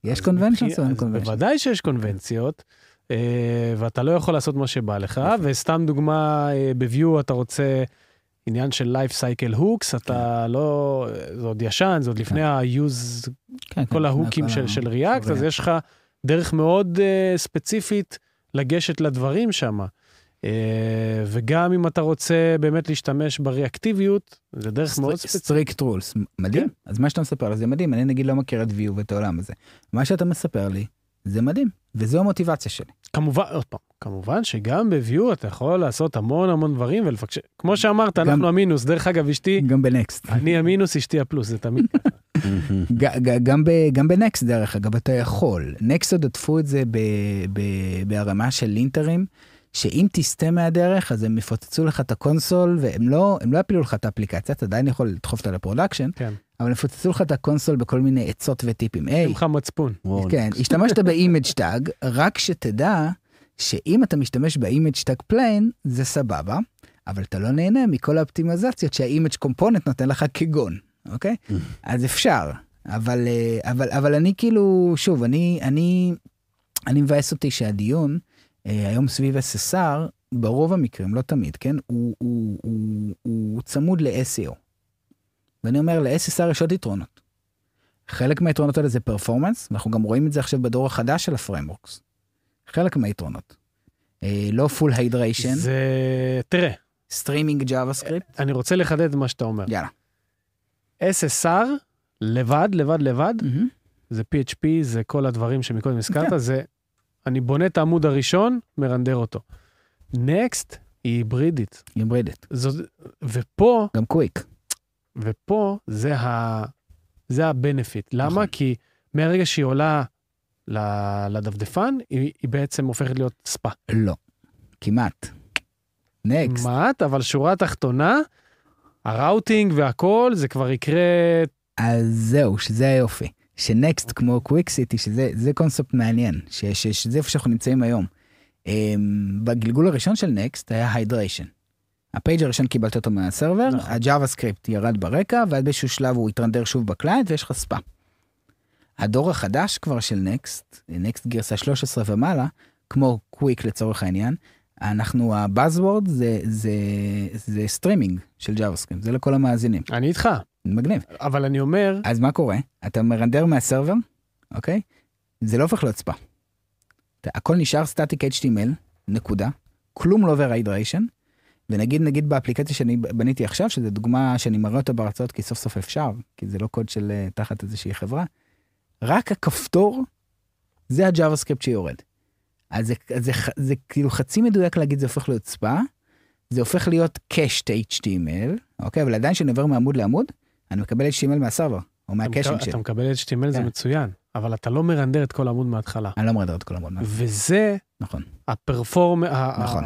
יש קונבנציות או אין קונבנציות? בוודאי שיש קונבנציות, אה, ואתה לא יכול לעשות מה שבא לך, וסתם דוגמה, אה, ב-Vue אתה רוצה עניין של life cycle hooks, אתה כן. לא, זה עוד ישן, זה עוד כן. לפני ה-use, כן, כל ההוקים של React, אז יש לך דרך מאוד אה, ספציפית לגשת לדברים שם. אה, וגם אם אתה רוצה באמת להשתמש בריאקטיביות, זה דרך מאוד ספציפית. strict rules, מדהים. כן. אז מה שאתה מספר זה מדהים, אני נגיד לא מכיר את Vue ואת העולם הזה. מה שאתה מספר לי, זה מדהים, וזו המוטיבציה שלי. כמובן, עוד פעם, כמובן שגם ב Vue אתה יכול לעשות המון המון דברים ולפקש... כמו שאמרת, גם, אנחנו המינוס, דרך אגב, אשתי... גם ב Next. <laughs> אני המינוס, אשתי הפלוס, זה תמיד ככה. <laughs> גם, ב Next, דרך אגב, אתה יכול. Next עוד עטפו את זה בערימה של לינטרים. שאם תסטה מהדרך, אז הם יפוצצו לך את ה console, והם לא, לא יפילו לך את האפליקציה, אתה עדיין יכול לדחוף אותה ל production, כן. אבל יפוצצו לך את ה console בכל מיני עצות וטיפים. היי, אין לך מצפון. כן, השתמשת ב image tag, רק שתדע שאם אתה משתמש ב image tag plain, זה סבבה, אבל אתה לא נהנה מכל האופטימיזציות שה image component נותן לך כגון, אוקיי? <laughs> אז אפשר, אבל, אה, אבל, אבל אני כאילו, שוב, אני, אני, אני מבאס אותי שהדיון היום סביב SSR, ברוב המקרים, לא תמיד, כן? הוא, הוא, הוא, הוא צמוד ל-SEO. ואני אומר, ל-SSR יש עוד יתרונות. חלק מהיתרונות האלה זה performance, ואנחנו גם רואים את זה עכשיו בדור החדש של ה frameworks. חלק מהיתרונות. אה, לא full hydration, זה... תראה, streaming JavaScript, אני רוצה לחדד מה שאתה אומר. יאללה. SSR, לבד, לבד, לבד, מהמם. זה PHP, זה כל הדברים שמקודם הזכרת, כן. זה... אני בונה את העמוד הראשון, מרנדר אותו. Next היא היברידית. היברידית. זאת, ופה, גם קוויק. ופה זה ה... זה ה benefit. למה? נכון. כי מהרגע שהיא עולה לדפדפן, היא, היא בעצם הופכת להיות SPA. לא. כמעט. Next. כמעט, אבל שורה תחתונה, ה routing והכל, זה כבר יקרה... אז זהו, שזה היופי. ש Next כמו Qwik City, שזה זה קונספט מעניין, ש- ש- שזה איפה שאנחנו נמצאים היום. Um, בגלגול הראשון של Next היה hydration. ה page הראשון קיבלת אותו מה server, נכון. ה JavaScript ירד ברקע, ועד באיזשהו שלב הוא יתרנדר שוב ב client ויש לך SPA. הדור החדש כבר של Next, Next גרסה 13 ומעלה, כמו קוויק לצורך העניין, אנחנו, ה buzzword זה, זה, זה סטרימינג של JavaScript, זה לכל המאזינים. אני איתך, מגניב. אבל אני אומר, אז מה קורה? אתה מרנדר מה server, אוקיי? זה לא הופך להיות SPA. הכל נשאר static HTML, נקודה. כלום לא עובר hydration. ונגיד נגיד באפליקציה שאני בניתי עכשיו, שזו דוגמה שאני מראה אותה בהרצאות כי סוף סוף אפשר, כי זה לא קוד של אה, תחת איזושהי חברה, רק הכפתור זה ה JavaScript שיורד. אז זה, אז זה, ח- זה כאילו חצי מדויק להגיד זה הופך להיות SPA, זה הופך להיות cached HTML, אוקיי? אבל עדיין כשאני עובר מעמוד לעמוד, אני מקבל HTML מהסרבר, או מקבל- שלי. אתה מקבל HTML זה כן. מצוין, אבל אתה לא מרנדר את כל העמוד מההתחלה. אני לא מרדר את כל המון. וזה נכון. הפרפורם... ה- נכון.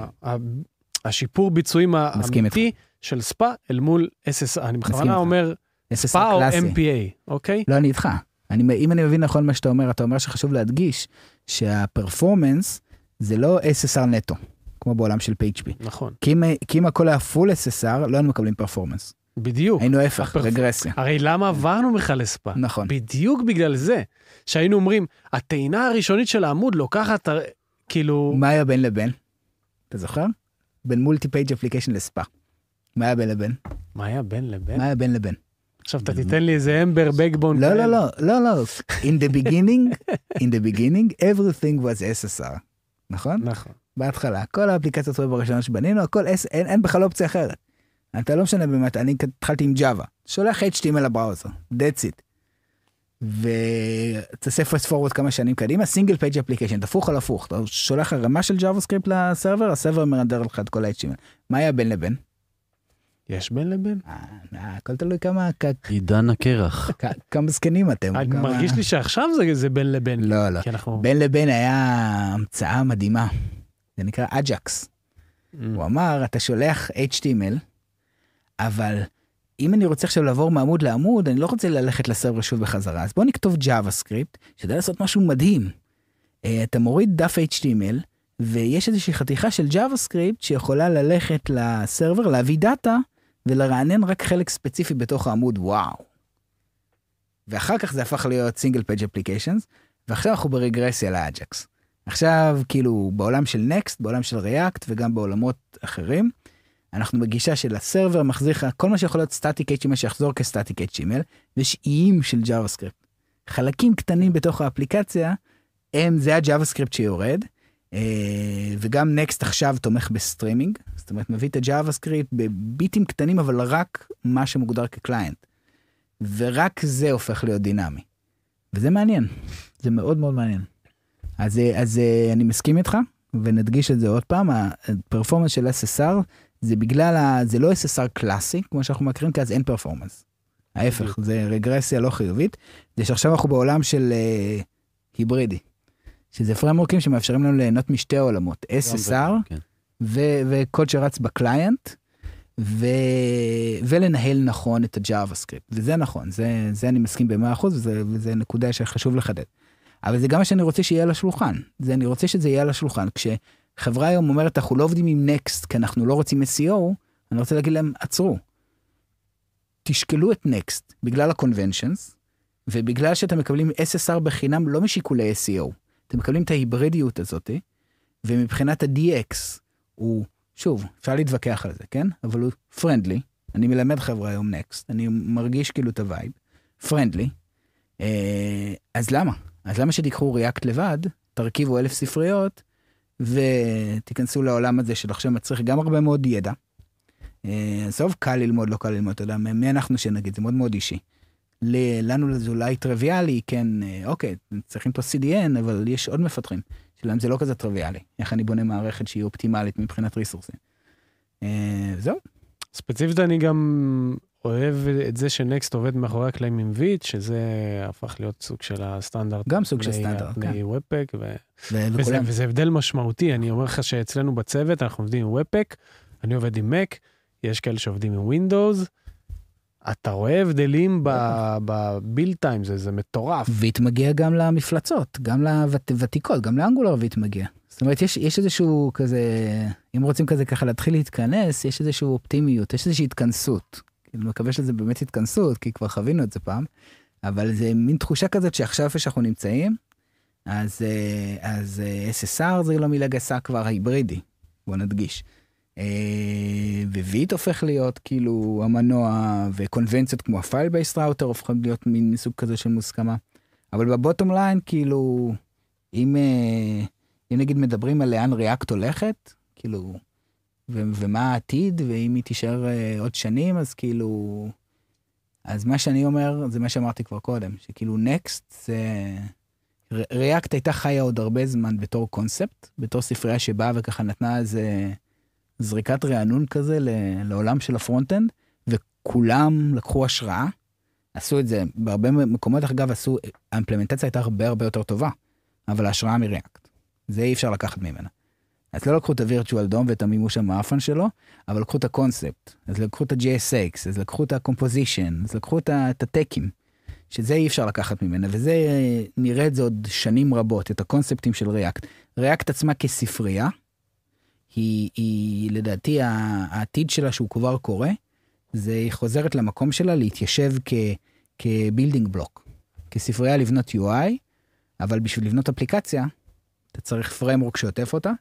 השיפור ביצועים האמיתי של ספא אל מול SSR. אני בכוונה. אומר ספא או. MPA, אוקיי? לא, אני איתך. אני, אם אני מבין נכון מה שאתה אומר, אתה אומר שחשוב להדגיש שהפרפורמנס זה לא SSR נטו, כמו בעולם של PHP. נכון, כי אם, כי אם הכל היה פול SSR, לא היינו מקבלים performance. בדיוק. היינו ההפך, הפרפ- רגרסיה. הרי למה עברנו בכלל ל SPA? נכון. בדיוק בגלל זה, שהיינו אומרים, הטעינה הראשונית של העמוד לוקחת, כאילו, מה היה בין לבין? אתה זוכר? בין multi page application ל SPA. מה היה בין לבין? מה היה בין לבין? מה היה בין לבין? עכשיו אתה תיתן לי איזה Ember Backbone. לא, לא, לא, לא, לא. In the beginning, in the beginning, everything was SSR. נכון? נכון. בהתחלה, כל האפליקציות web הראשונות שבנינו, הכל, אין בכלל אופציה אחרת. אתה לא משנה באמת, אני התחלתי עם Java, שולח HTML ל browser, that's it. ותעשה fast forward כמה שנים קדימה, single page application, הפוך על הפוך, אתה שולח ערימה של JavaScript ל server, ה server מרנדר לך את כל ה-HTML. מה היה בין לבין? יש בין לבין? אה, הכל תלוי כמה, <laughs> עידן הקרח. כמה זקנים אתם. אני מרגיש לי שעכשיו זה- זה בין לבין. לא, לא. בין לבין היה המצאה מדהימה, זה נקרא AJAX. Mm. הוא אמר, אתה שולח HTML, אבל אם אני רוצה עכשיו לעבור מעמוד לעמוד, אני לא רוצה ללכת ל server שוב בחזרה, אז בוא נכתוב JavaScript, שיודע לעשות משהו מדהים. אה, אתה מוריד דף HTML, ויש איזושהי חתיכה של JavaScript שיכולה ללכת ל server, להביא דאטה, ולרענן רק חלק ספציפי בתוך העמוד, וואו. ואחר כך זה הפך להיות single page applications, ועכשיו אנחנו ברגרסיה ל AJAX. עכשיו, כאילו, בעולם של Next, בעולם של React וגם בעולמות אחרים, אנחנו בגישה של ה server מחזיר לך כל מה שיכול להיות static HTML שיחזור כ static HTML, ויש איים של JavaScript. חלקים קטנים בתוך האפליקציה, הם, זה ה-JavaScript שיורד, אה, וגם Next עכשיו תומך בסטרימינג, זאת אומרת מביא את ה-JavaScript בביטים קטנים, אבל רק מה שמוגדר כ client. ורק זה הופך להיות דינמי. וזה מעניין, זה מאוד מאוד מעניין. אז, אה, אז אה, אני מסכים איתך, ונדגיש את זה עוד פעם, הפרפורמנס של SSR זה בגלל, ה, זה לא SSR קלאסי, כמו שאנחנו מכירים, כי אז אין פרפורמנס. ההפך. זה רגרסיה לא חיובית, זה שעכשיו אנחנו בעולם של uh, היברידי, שזה פרמורקים שמאפשרים לנו ליהנות משתי העולמות, SSR כן. ו- וקוד שרץ בקליינט, ו- ולנהל נכון את הג'אווה סקריפט, וזה נכון, זה, זה אני מסכים ב-100% וזה, וזה נקודה שחשוב לחדד. אבל זה גם מה שאני רוצה שיהיה על השולחן, זה אני רוצה שזה יהיה על השולחן. כשחברה היום אומרת אנחנו לא עובדים עם נקסט כי אנחנו לא רוצים SEO, אני רוצה להגיד להם עצרו. תשקלו את נקסט בגלל ה-conventions, ובגלל שאתם מקבלים SSR בחינם לא משיקולי SEO, אתם מקבלים את ההיברידיות הזאת, ומבחינת ה-DX הוא, שוב, אפשר להתווכח על זה, כן? אבל הוא friendly, אני מלמד חברה היום Next, אני מרגיש כאילו את ה vibe, friendly, אה, אז למה? אז למה שתיקחו React לבד, תרכיבו אלף ספריות, ותיכנסו לעולם הזה של עכשיו מצריך גם הרבה מאוד ידע. אה, עזוב, קל ללמוד, לא קל ללמוד, אתה יודע, מי אנחנו שנגיד, זה מאוד מאוד אישי. לנו זה אולי טריוויאלי, כן, אה, אוקיי, צריכים פה CDN, אבל יש עוד מפתחים, שלהם זה לא כזה טריוויאלי. איך אני בונה מערכת שהיא אופטימלית מבחינת ריסורסים. אה, זהו. ספציפית אני גם אוהב את זה שנקסט עובד מאחורי הקלעים עם ויט, שזה הפך להיות סוג של הסטנדרט. גם סוג של סטנדרט, כן. מוובפק, ו... וזה, וזה הבדל משמעותי, אני אומר לך שאצלנו בצוות אנחנו עובדים עם וובפק, אני עובד עם Mac, יש כאלה שעובדים עם Windows. אתה רואה הבדלים בביל טיים, זה, זה מטורף. ויט מגיע גם למפלצות, גם לוותיקות, גם לאנגולר ויט מגיע. זאת אומרת, יש, יש איזשהו כזה, אם רוצים כזה ככה להתחיל להתכנס, יש איזשהו אופטימיות, יש איזושהי התכנסות. אני מקווה שזה באמת התכנסות, כי כבר חווינו את זה פעם, אבל זה מין תחושה כזאת שעכשיו איפה שאנחנו נמצאים, אז, אה, אז אה, SSR זה לא מילה גסה כבר היברידי, בוא נדגיש. אה, Vite הופך להיות כאילו המנוע, וקונבנציות כמו ה file based router הופכים להיות מין סוג כזה של מוסכמה. אבל ב bottom line, כאילו, אם, אם נגיד מדברים על לאן React הולכת, כאילו, ו- ומה העתיד, ואם היא תישאר uh, עוד שנים, אז כאילו... אז מה שאני אומר, זה מה שאמרתי כבר קודם, שכאילו Next זה... React הייתה חיה עוד הרבה זמן בתור קונספט, בתור ספרייה שבאה וככה נתנה איזה זריקת רענון כזה לעולם של ה front-end, וכולם לקחו השראה. עשו את זה בהרבה מקומות, אגב, עשו, האימפלמנטציה הייתה הרבה הרבה יותר טובה, אבל ההשראה מ React. זה אי אפשר לקחת ממנה. אז לא לקחו את ה virtual DOM ואת המימוש המאפן שלו, אבל לקחו את הקונספט, אז לקחו את ה-JSX, אז לקחו את ה composition, אז לקחו את הטקים, שזה אי אפשר לקחת ממנה, וזה, נראה את זה עוד שנים רבות, את הקונספטים של React. React עצמה כספרייה, היא, היא לדעתי העתיד שלה שהוא כבר קורה, זה היא חוזרת למקום שלה להתיישב כ building block, כספרייה לבנות UI, אבל בשביל לבנות אפליקציה, אתה צריך framework שעוטף אותה,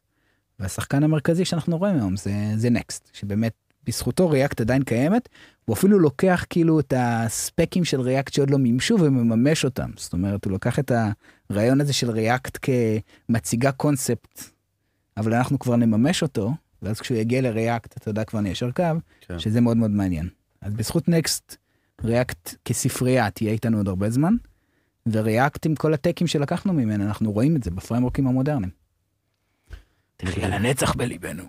והשחקן המרכזי שאנחנו רואים היום זה, זה Next, שבאמת בזכותו React עדיין קיימת, הוא אפילו לוקח כאילו את ה specs ים של React שעוד לא מימשו ומממש אותם. זאת אומרת, הוא לוקח את הרעיון הזה של ריאקט כמציגה קונספט אבל אנחנו כבר נממש אותו, ואז כשהוא יגיע לריאקט, אתה יודע, כבר ניישר קו, כן. שזה מאוד מאוד מעניין. אז בזכות נקסט, ריאקט כספרייה תהיה איתנו עוד הרבה זמן, וריאקט עם כל הטקים שלקחנו ממנה, אנחנו רואים את זה בפריימורקים המודרניים. תחיה לנצח בליבנו.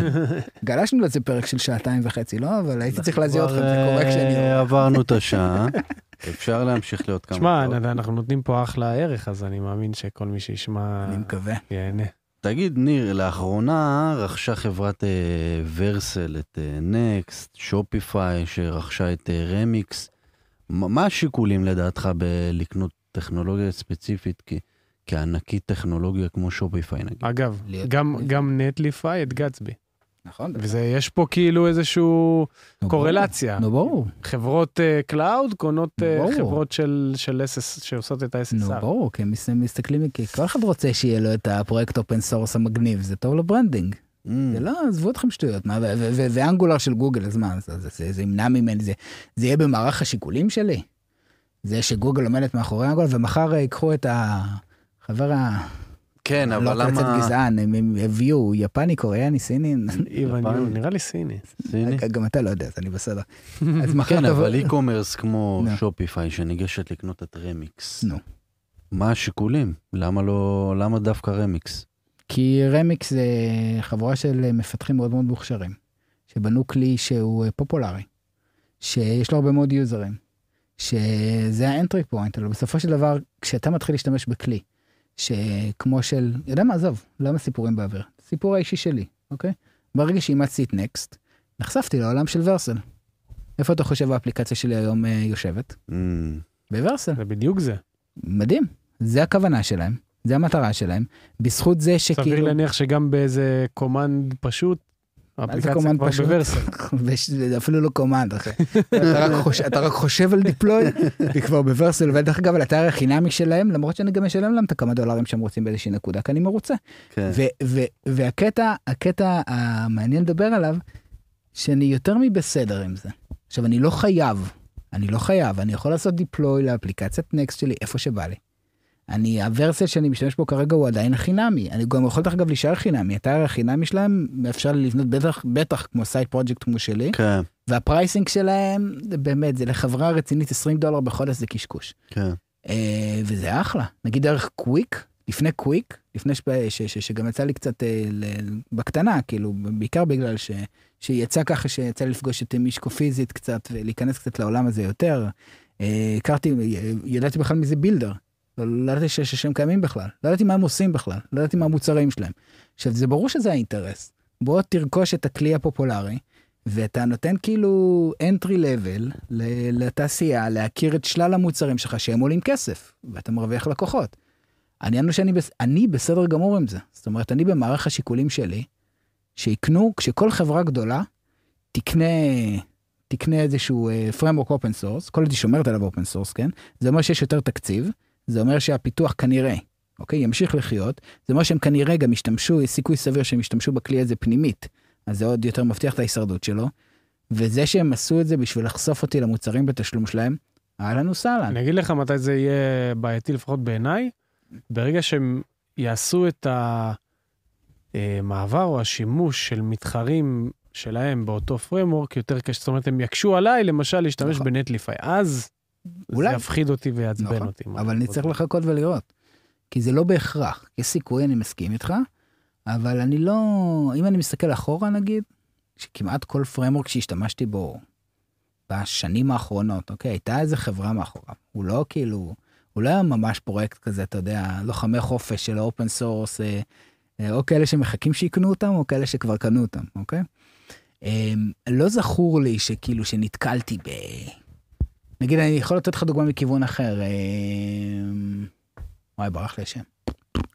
<laughs> גלשנו לזה פרק של שעתיים וחצי, לא? אבל הייתי צריך להזהיר אתכם, זה קורה כשאני... אה, עברנו את השעה, <laughs> אפשר להמשיך להיות כמה... שמע, אנחנו נותנים פה אחלה ערך, אז אני מאמין שכל מי שישמע... אני מקווה. ייהנה. תגיד, ניר, לאחרונה רכשה חברת אה, ורסל את אה, נקסט, שופיפיי, שרכשה את רמיקס. מה השיקולים לדעתך בלקנות טכנולוגיה ספציפית כ- כענקית טכנולוגיה כמו שופיפיי נגיד? אגב, גם, גם נטליפיי את גצבי. נכון. וזה, יש פה כאילו איזשהו נו, קורלציה. נו ברור. חברות קלאוד uh, קונות uh. חברות של, של SS, שעושות את ה-SSR. נו ברור, כי הם מס- מסתכלים, כי כל אחד רוצה שיהיה לו את הפרויקט אופן סורס המגניב, זה טוב לברנדינג. Mm, זה לא, עזבו אתכם שטויות, מה, ו- ו- ו- ואנגולר של גוגל, אז מה, זה, זה, זה, זה ימנע ממני, זה, זה יהיה במערך השיקולים שלי. זה שגוגל עומדת מאחורי אנגולר, ומחר אה, ייקחו את החבר ה... כן, אבל לא קצת למה... גזען, הם הביאו יפני, קוריאני, סיני, נראה לי סיני. סיני? גם אתה לא יודע, אז אני בסדר. <laughs> כן, אבל e-commerce כמו. Shopify שניגשת לקנות את רמיקס. נו. מה השיקולים? למה לא... למה דווקא רמיקס? כי רמיקס זה חבורה של מפתחים מאוד מאוד מוכשרים, שבנו כלי שהוא אה, פופולרי, שיש לו הרבה מאוד יוזרים, שזה ה entry point, אבל בסופו של דבר, כשאתה מתחיל להשתמש בכלי, שכמו של, יודע מה, עזוב, למה סיפורים באוויר? סיפור האישי שלי, אוקיי? ברגע שאימצתי את Next, נחשפתי לעולם של Vercel. איפה אתה חושב האפליקציה שלי היום אה, יושבת? Mm, ב Vercel. זה בדיוק זה. מדהים. זה הכוונה שלהם, זה המטרה שלהם. בזכות זה סביר שכאילו... להניח שגם באיזה command פשוט, האפליקציה command כבר? ב Vercel. <laughs> אפילו לא command אחי. <laughs> אתה רק חושב על deploy, <laughs> היא כבר ב Vercel, ודרך אגב על האתר החינמי שלהם, למרות שאני גם משלם להם את הכמה דולרים שהם רוצים באיזושהי נקודה, כי אני מרוצה. כן. והקטע, הקטע המעניין לדבר עליו, שאני יותר מבסדר עם זה. עכשיו, אני לא חייב, אני לא חייב, אני יכול לעשות deploy לאפליקציית Next שלי איפה שבא לי. אני, ה Vercel שאני משתמש בו כרגע הוא עדיין החינמי. אני גם יכול דרך אגב להישאר חינמי. האתר החינמי שלהם מאפשר לי לבנות בטח, בטח כמו side project כמו שלי, כן, וה pricing שלהם, באמת, זה לחברה רצינית 20 דולר בחודש זה קשקוש. כן. אה, וזה אחלה. נגיד דרך קוויק, לפני קוויק, לפני שפ... ש... ש... שגם יצא לי קצת אה, ל... בקטנה, כאילו, בעיקר בגלל ש... שיצא ככה שיצא לי לפגוש את מישקו פיזית קצת ולהיכנס קצת לעולם הזה יותר. אה, הכרתי, אה, ידעתי בכלל מי זה בילדר. לא לא ידעתי שהם קיימים בכלל, לא ידעתי מה הם עושים בכלל, לא ידעתי מה המוצרים שלהם. עכשיו, זה ברור שזה האינטרס. בוא תרכוש את הכלי הפופולרי, ואתה נותן כאילו entry level לתעשייה, להכיר את שלל המוצרים שלך שהם עולים כסף, ואתה מרוויח לקוחות. העניין הוא שאני. אני בסדר גמור עם זה. זאת אומרת, אני במערך השיקולים שלי, שיקנו, כשכל חברה גדולה תקנה, תקנה איזשהו uh, framework open source, כל עוד היא שומרת עליו open source, כן? זה אומר שיש יותר תקציב, זה אומר שהפיתוח כנראה, אוקיי, ימשיך לחיות, זה אומר שהם כנראה גם ישתמשו, יש סיכוי סביר שהם ישתמשו בכלי הזה פנימית, אז זה עוד יותר מבטיח את ההישרדות שלו. וזה שהם עשו את זה בשביל לחשוף אותי למוצרים בתשלום שלהם, אהלן וסהלן. אני אגיד לך מתי זה יהיה בעייתי, לפחות בעיניי, ברגע שהם יעשו את המעבר או השימוש של מתחרים שלהם באותו פרמורק יותר קשה, זאת אומרת, הם יקשו עליי, למשל, להשתמש נכון. בנטליפיי. אז אולי. זה יפחיד אותי ויעצבן נכון, אותי. אבל אני צריך לחכות ולראות. כי זה לא בהכרח. יש סיכוי, אני מסכים איתך, אבל אני לא... אם אני מסתכל אחורה נגיד, שכמעט כל framework שהשתמשתי בו בשנים האחרונות, אוקיי, הייתה איזה חברה מאחוריו. הוא לא כאילו... הוא לא היה ממש פרויקט כזה, אתה יודע, לוחמי חופש של ה open source, אה, אה, או כאלה שמחכים שיקנו אותם, או כאלה שכבר קנו אותם, אוקיי? אה, לא זכור לי שכאילו שנתקלתי ב... נגיד, אני יכול לתת לך דוגמה מכיוון אחר. אה, וואי, ברח לי השם.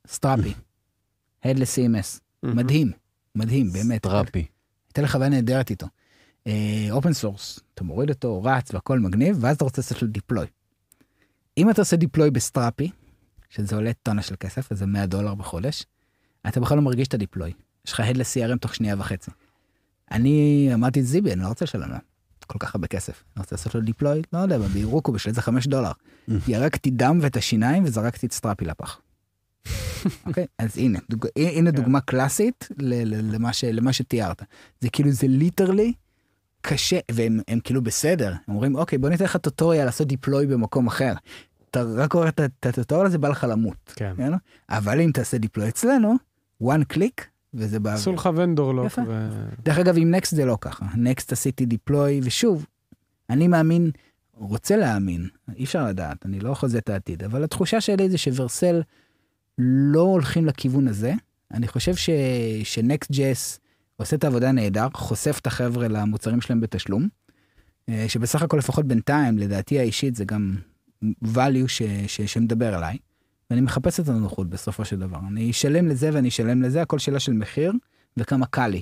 Strapi. Headless CMS. מדהים, מדהים, באמת. Strapi. הייתה לי חוויה נהדרת איתו. open source, אתה מוריד אותו, רץ והכל מגניב, ואז אתה רוצה לעשות לו deploy. אם אתה עושה deploy ב Strapi, שזה עולה טונה של כסף, וזה 100 דולר בחודש, אתה בכלל לא מרגיש את ה deploy. יש לך הד ל-CRM תוך שנייה וחצי. אני אמרתי זיבי, אני לא רוצה לשלם להם כל כך הרבה כסף. אני רוצה לעשות לו deploy, לא יודע, ב Heroku בשביל איזה 5 דולר. ירקתי דם ואת השיניים וזרקתי את Strapi לפח. אוקיי, אז הנה, דוג... הנה כן. דוגמה קלאסית ל- ל- למה, ש... למה שתיארת. זה כאילו, זה literally קשה, והם הם כאילו בסדר. הם אומרים, אוקיי, בוא ניתן לך tutorial לעשות deploy במקום אחר. אתה רק רואה את ה tutorial הזה, בא לך למות. כן? אבל אם תעשה deploy אצלנו, one click, וזה באוויר. עשו לך vendor lock. יפה. ו- דרך אגב, עם Next זה לא ככה. Next עשיתי deploy, ושוב, אני מאמין, רוצה להאמין, אי אפשר לדעת, אני לא חוזה את העתיד, אבל התחושה שלי זה שוורסל לא הולכים לכיוון הזה. אני חושב ש... שנקסט ג'ס עושה את העבודה נהדר, חושף את החבר'ה למוצרים שלהם בתשלום, אה, שבסך הכל לפחות בינתיים, לדעתי האישית, זה גם value ש... ש... שמדבר אליי. ואני מחפש את הנוחות בסופו של דבר. אני אשלם לזה ואני אשלם לזה, הכל שאלה של מחיר וכמה קל לי.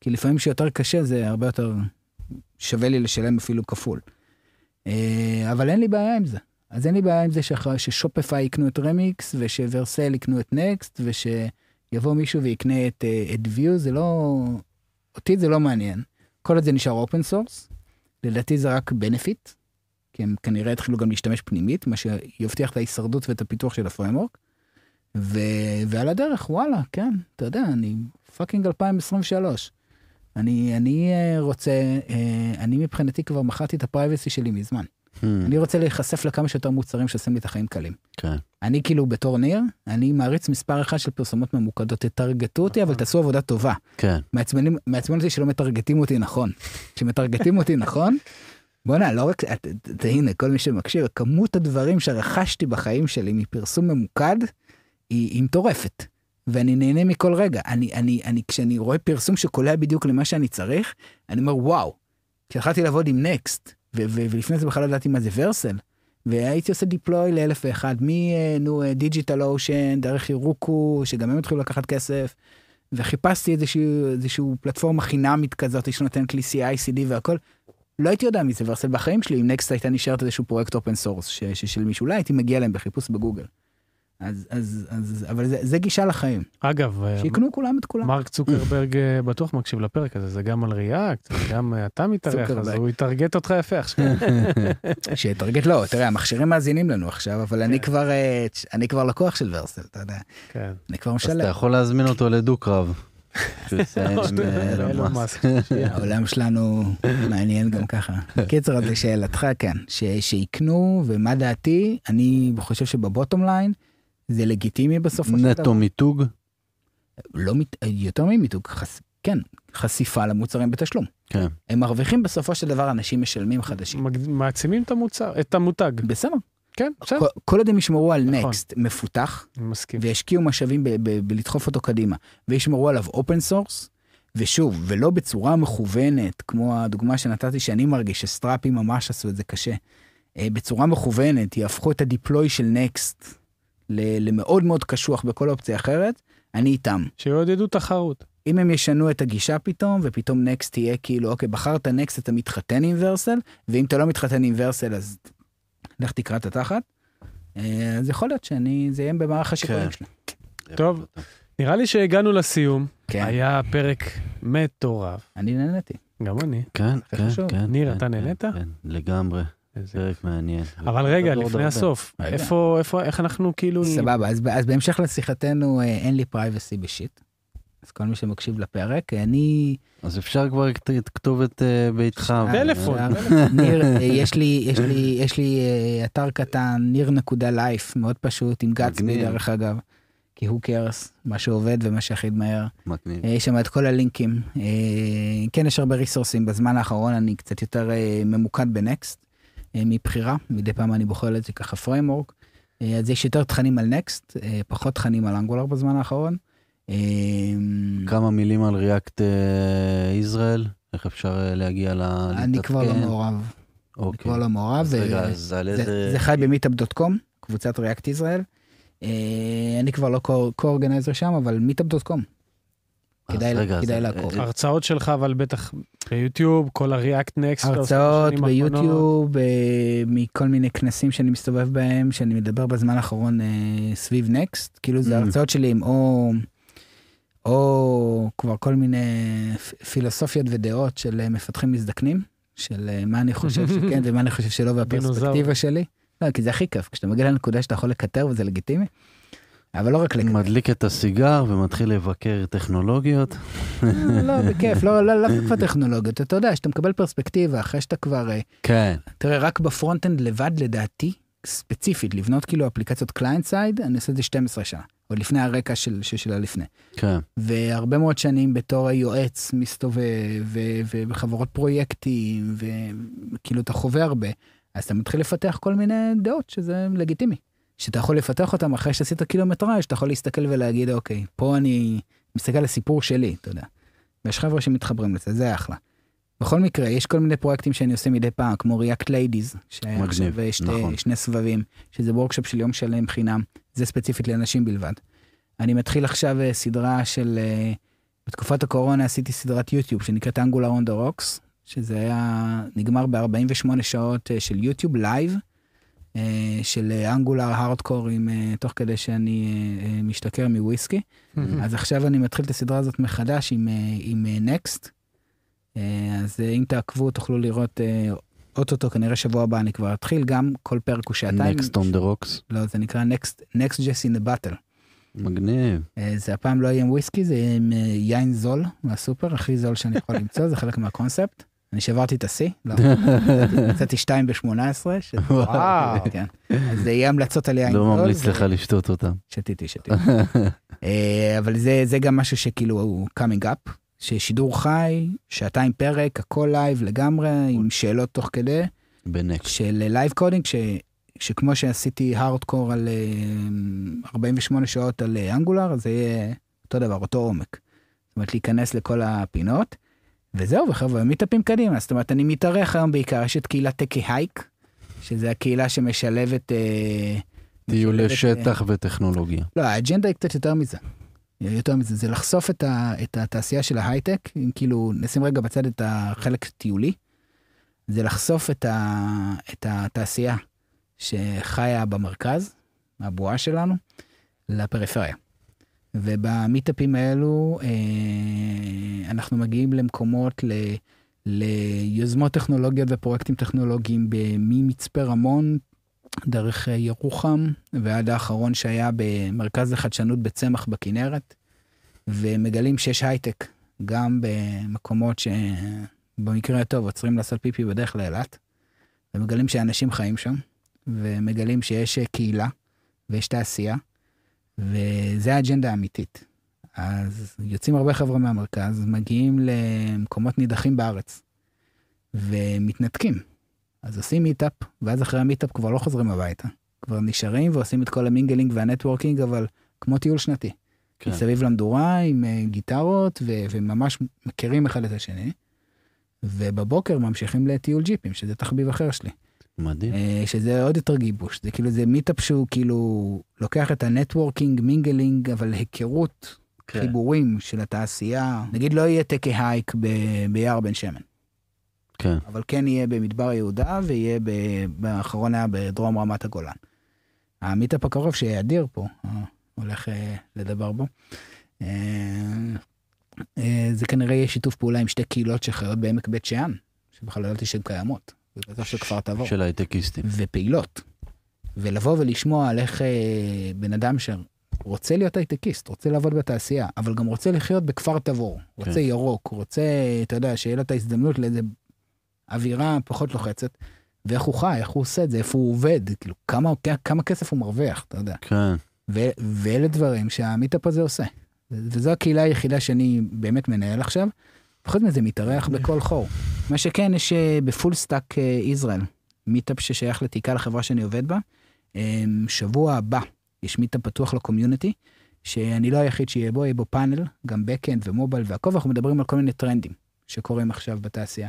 כי לפעמים שיותר קשה זה הרבה יותר שווה לי לשלם אפילו כפול. אה, אבל אין לי בעיה עם זה. אז אין לי בעיה עם זה שאח- ש Shopify יקנו את Remix וש Vercel יקנו את Next ושיבוא מישהו ויקנה את, אה, את Vue, זה לא... אותי זה לא מעניין. כל עוד זה נשאר open source, לדעתי זה רק benefit, כי הם כנראה יתחילו גם להשתמש פנימית, מה שיבטיח את ההישרדות ואת הפיתוח של ה framework. ו... ועל הדרך, וואלה, כן, אתה יודע, אני fucking 2023. אני, אני אה, רוצה, אה, אני מבחינתי כבר מכרתי את ה privacy שלי מזמן. Hmm, אני רוצה להיחשף לכמה שיותר מוצרים שעושים לי את החיים קלים. כן. אני כאילו בתור ניר, אני מעריץ מספר אחד של פרסומות ממוקדות, תטרגטו אותי, אבל נכון. תעשו עבודה טובה. כן. מעצבן אותי שלא מטרגטים אותי נכון. כשמטרגטים אותי נכון, בואנה, לא רק, הנה, כל מי שמקשיב, כמות הדברים שרכשתי בחיים שלי מפרסום ממוקד, היא מטורפת. ואני נהנה מכל רגע. אני, אני, אני, כשאני רואה פרסום שקולע בדיוק למה שאני צריך, אני אומר, וואו. כשהתחלתי לעבוד עם Next, ולפני זה בכלל לא ידעתי מה זה Vercel, והייתי עושה deploy לאלף ואחד, מ DigitalOcean, דרך Heroku, שגם הם התחילו לקחת כסף, וחיפשתי איזושהי, איזושהי פלטפורמה חינמית כזאת שנותנת לי CI, CD והכל. לא הייתי יודע מי זה Vercel בחיים שלי, אם Next הייתה נשארת איזשהו פרויקט open source של מישהו, אולי הייתי מגיע להם בחיפוש בגוגל. אז, אז, אז, אבל זה, זה גישה לחיים. אגב, אה, שיקנו כולם את כולם. מרק צוקרברג אה, בטוח מקשיב לפרק הזה, זה גם על ריאקט, גם אה, אתה מתארח, אז. הוא יטרגט אותך יפה עכשיו. <laughs> שיטרגט לא, תראה, המכשירים מאזינים לנו עכשיו, אבל אני כבר, אה, אני כבר לקוח של ורסל, אתה יודע, כן. אני כבר אז אתה משלם. יכול להזמין אותו לדו-קרב. מאסק. העולם שלנו מעניין גם ככה. קיצר, אז לשאלתך, כן, שיקנו, ומה דעתי, אני חושב שבבוטום ליין זה לגיטימי בסופו של דבר. נטו מיתוג. לא מת... יותר ממיתוג. כן, חשיפה למוצרים בתשלום. כן. הם מרוויחים בסופו של דבר אנשים משלמים חדשים. מעצימים את המוצר, את המותג. בסדר. כן, בסדר. כל- עוד הם ישמרו על נכון. נקסט מפותח, אני מסכים. וישקיעו משאבים בלדחוף אותו קדימה, וישמרו עליו open source, ושוב, ולא בצורה מכוונת, כמו הדוגמה שנתתי שאני מרגיש ש Strapi ממש עשו את זה קשה, אה, בצורה מכוונת, יהפכו את ה deploy של Next למאוד מאוד קשוח בכל אופציה אחרת, אני איתם. שיעודדו תחרות. אם הם ישנו את הגישה פתאום, ופתאום Next תהיה כאילו, אוקיי, בחרת Next, אתה מתחתן עם Vercel, ואם אתה לא מתחתן עם Vercel, אז לך תקרע את התחת. אה, אז יכול להיות שאני, זה יהיה במערך השיקולים כן. שלי. טוב. נראה לי שהגענו לסיום. כן, היה פרק מטורף. אני נהניתי. גם אני. כן, כן. כן. ניר, כן, אתה כן, נהנית? כן, לגמרי. איזה- פרק מעניין. אבל רגע, עוד לפני. הסוף. איפה, איפה, איך אנחנו כאילו... סבבה, אז, אז בהמשך לשיחתנו, אה, אין לי privacy bullshit. אז כל מי שמקשיב לפרק, אני... אז אפשר כבר את כתובת אה, ביתך. אה, טלפון. אפשר. ניר, אה, יש לי, יש לי, יש לי אה, אתר קטן, ניר נקודה life, מאוד פשוט, עם גצבי. דרך אגב. כי הוא קרס, מה שעובד ומה שהכי מהר. מגניב. אה, יש שם את כל הלינקים. אה, כן, יש הרבה resources. בזמן האחרון אני קצת יותר אה, ממוקד ב Next, אה, מבחירה. מדי פעם אני בוחר את זה ככה framework. אה, אז יש יותר תכנים על Next, אה, פחות תכנים על Angular בזמן האחרון. אה, כמה מילים על React ישראל? איך אפשר אה, להגיע ל... אני כבר לא? מעורב. אני אוקיי. כבר לא מעורב. אז ו- רגע, אז על זה- חי ב Meetup.com, קבוצת React ישראל. אה, אני כבר לא קו-אורגנייזר שם, אבל מיטאפ.קום. כדאי- רגע, כדאי אה, לעקוב. אה, הרצאות שלך, אבל בטח ביוטיוב, כל הריאקט נקסט. הרצאות ביוטיוב, אה, מכל מיני כנסים שאני מסתובב בהם, שאני מדבר בזמן האחרון אה, סביב נקסט. כאילו זה Mm. הרצאות שלי עם או... או כבר כל מיני פילוסופיות ודעות של אה, מפתחים מזדקנים, של אה, מה אני חושב שכן ומה אני חושב שלא והפרספקטיבה. שלי. לא, כי זה הכי כיף, כשאתה מגיע לנקודה שאתה יכול לקטר וזה לגיטימי. אבל לא רק לקטר. מדליק את הסיגר ומתחיל לבקר טכנולוגיות. לא, בכיף, לא, לא, לא כבר טכנולוגיות, אתה יודע, שאתה מקבל פרספקטיבה אחרי שאתה כבר, אה, כן. תראה, רק ב front-end לבד, לדעתי, ספציפית, לבנות כאילו אפליקציות client side, אני עושה את זה 12 שנה, עוד לפני הרקע של, של, של הלפני. כן. והרבה מאוד שנים בתור היועץ מסתובב, ובחברות פרויקטים, וכאילו אתה חווה הרבה, אז אתה מתחיל לפתח כל מיני דעות, שזה לגיטימי. שאתה יכול לפתח אותם אחרי שעשית קילומטראז', אתה יכול להסתכל ולהגיד, אוקיי, פה אני מסתכל על הסיפור שלי, אתה יודע. ויש חבר'ה שמתחברים לזה, זה אחלה. בכל מקרה, יש כל מיני פרויקטים שאני עושה מדי פעם, כמו React Ladies, שהיה מגניב, עכשיו שתי, נכון. שני סבבים, שזה workshop של יום שלם חינם, זה ספציפית לנשים בלבד. אני מתחיל עכשיו אה, סדרה של, אה, בתקופת הקורונה עשיתי סדרת YouTube שנקראת Angular on the Rocks, שזה היה נגמר ב-48 שעות אה, של YouTube live, אה, של אנגולר הארדקורים, תוך כדי שאני אה, אה, משתכר מוויסקי. אז עכשיו אני מתחיל את הסדרה הזאת מחדש עם, אה, עם אה, נקסט. אה, אז אה, אם תעקבו תוכלו לראות אה, אוטוטו, כנראה שבוע הבא אני כבר אתחיל, גם כל פרק הוא שעתיים. Next on the rocks. לא, זה נקרא Next, Next Jess in the Battle. מגניב. זה הפעם לא יהיה עם וויסקי, זה יהיה עם יין זול מהסופר, הכי זול שאני יכול למצוא, זה חלק מהקונספט. אני שברתי את השיא, לא, <laughs> יצאתי 2 ב-18, וואו. כן. אז זה יהיה המלצות על יין לא זול. ממליץ זה- לך לשתות אותם. שתיתי, שתיתי. <laughs> אבל זה גם משהו שכאילו הוא coming up, ששידור חי, שעתיים פרק, הכל live לגמרי, עם שאלות תוך כדי, ב Next. של live coding, ש... שכמו שעשיתי הארדקור על אה, 48 שעות על אה, Angular, זה יהיה אותו דבר, אותו עומק. זאת אומרת, להיכנס לכל הפינות, וזהו, וחבר'ה, מיטאפים קדימה. זאת אומרת, אני מתארח היום בעיקר, יש את קהילת טקי הייק, שזה הקהילה שמשלבת... אה, טיולי אה, שטח וטכנולוגיה. לא, האג'נדה היא קצת יותר מזה. יותר מזה, זה לחשוף את, ה, את התעשייה של ההייטק, אם כאילו נשים רגע בצד את החלק הטיולי, זה לחשוף את, ה, את התעשייה שחיה במרכז, הבועה שלנו, לפריפריה. ובמיטאפים האלו אה, אנחנו מגיעים למקומות, ל, ליוזמות טכנולוגיות ופרויקטים טכנולוגיים ממצפה רמון, דרך אה, ירוחם, ועד האחרון שהיה במרכז לחדשנות בצמח בכנרת, ומגלים שיש הייטק גם במקומות שבמקרה הטוב עוצרים לעשות פיפי בדרך לאילת, ומגלים שאנשים חיים שם, ומגלים שיש אה, קהילה ויש תעשייה, וזה האג'נדה האמיתית. אז יוצאים הרבה חבר'ה מהמרכז, מגיעים למקומות נידחים בארץ, ומתנתקים. אז עושים meetup, ואז אחרי ה meetup כבר לא חוזרים הביתה. כבר נשארים ועושים את כל ה mingling וה networking, אבל כמו טיול שנתי. כן. מסביב למדורה עם אה, גיטרות, ו- וממש מכירים אחד את השני. ובבוקר ממשיכים לטיול ג'יפים, שזה תחביב אחר שלי. מדהים. אה, שזה עוד יותר גיבוש, זה כאילו זה meetup שהוא כאילו לוקח את ה networking, mingling, אבל היכרות, כן. חיבורים של התעשייה. נגיד לא יהיה Techie Hike ב- ביער בן שמן. כן. אבל כן יהיה במדבר יהודה ויהיה ב- באחרון היה בדרום רמת הגולן. ה meetup הקרוב שאדיר פה אה, הולך אה, לדבר בו. אה, זה כנראה יהיה שיתוף פעולה עם שתי קהילות שחיות בעמק בית שאן, שבכלל לא ידעתי שהן קיימות, בטח של כפר תבור, של הייטקיסטים. ופעילות. ולבוא ולשמוע על איך אה, בן אדם שרוצה להיות הייטקיסט, רוצה לעבוד בתעשייה, אבל גם רוצה לחיות בכפר תבור, רוצה כן. ירוק, רוצה, אתה יודע, שיהיה לו את ההזדמנות לאיזה אווירה פחות לוחצת, ואיך הוא חי, איך הוא עושה את זה, איפה הוא עובד, כאילו, כמה, כמה כסף הוא מרוויח, אתה יודע. כן. ו- ואלה דברים שהמיטאפ הזה עושה. וזו הקהילה היחידה שאני באמת מנהל עכשיו. פחות מזה מתארח בכל חור. מה שכן, יש אה, ב Full Stack אה, ישראל, meetup ששייך ל Tikal לחברה שאני עובד בה. אה, שבוע הבא יש meetup פתוח ל community, שאני לא היחיד שיהיה בו, יהיה בו פאנל, גם backend ו mobile והכל, ואנחנו מדברים על כל מיני טרנדים שקורים עכשיו בתעשייה.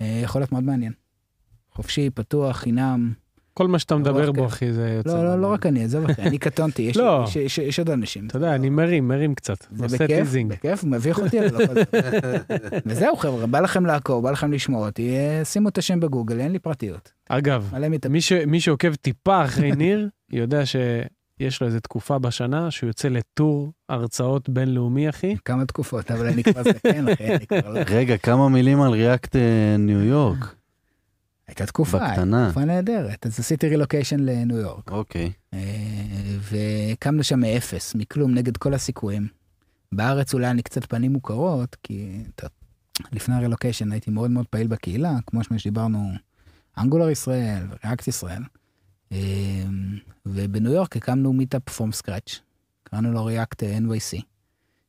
אה, יכול להיות מאוד מעניין. חופשי, פתוח, חינם. כל מה שאתה מדבר רוח בו. אחי, זה יוצא... לא, לא, לא. רק אני, עזוב אחי, אני קטונתי, יש, <laughs> לא. יש, עוד אנשים. אתה יודע, אני מרים, מרים קצת. זה בכיף. בכיף, מביך אותי, אבל לא. <laughs> וזהו חבר'ה, בא לכם לעקוב, בא לכם לשמוע אותי, אה, שימו את השם בגוגל, אין לי פרטיות. אגב. מי ש- מי שעוקב טיפה אחרי <laughs> ניר, יודע שיש לו איזה תקופה בשנה שהוא יוצא לטור הרצאות בינלאומי, אחי. כמה תקופות, אבל אני כבר זקן, אחי, אני כבר לא... רגע, כמה מילים על ריאקט ניו יורק. הייתה תקופה, הייתה בקטנה. תקופה נהדרת. אז עשיתי רילוקיישן לניו יורק, אוקיי. אה, והקמנו שם מאפס, מכלום, נגד כל הסיכויים. בארץ אולי אני קצת פנים מוכרות, כי לפני הרילוקיישן הייתי מאוד מאוד פעיל בקהילה, כמו שדיברנו, Angular ישראל ו React ישראל. אה, ובניו יורק הקמנו מיטאפ from scratch, קראנו לו React NYC,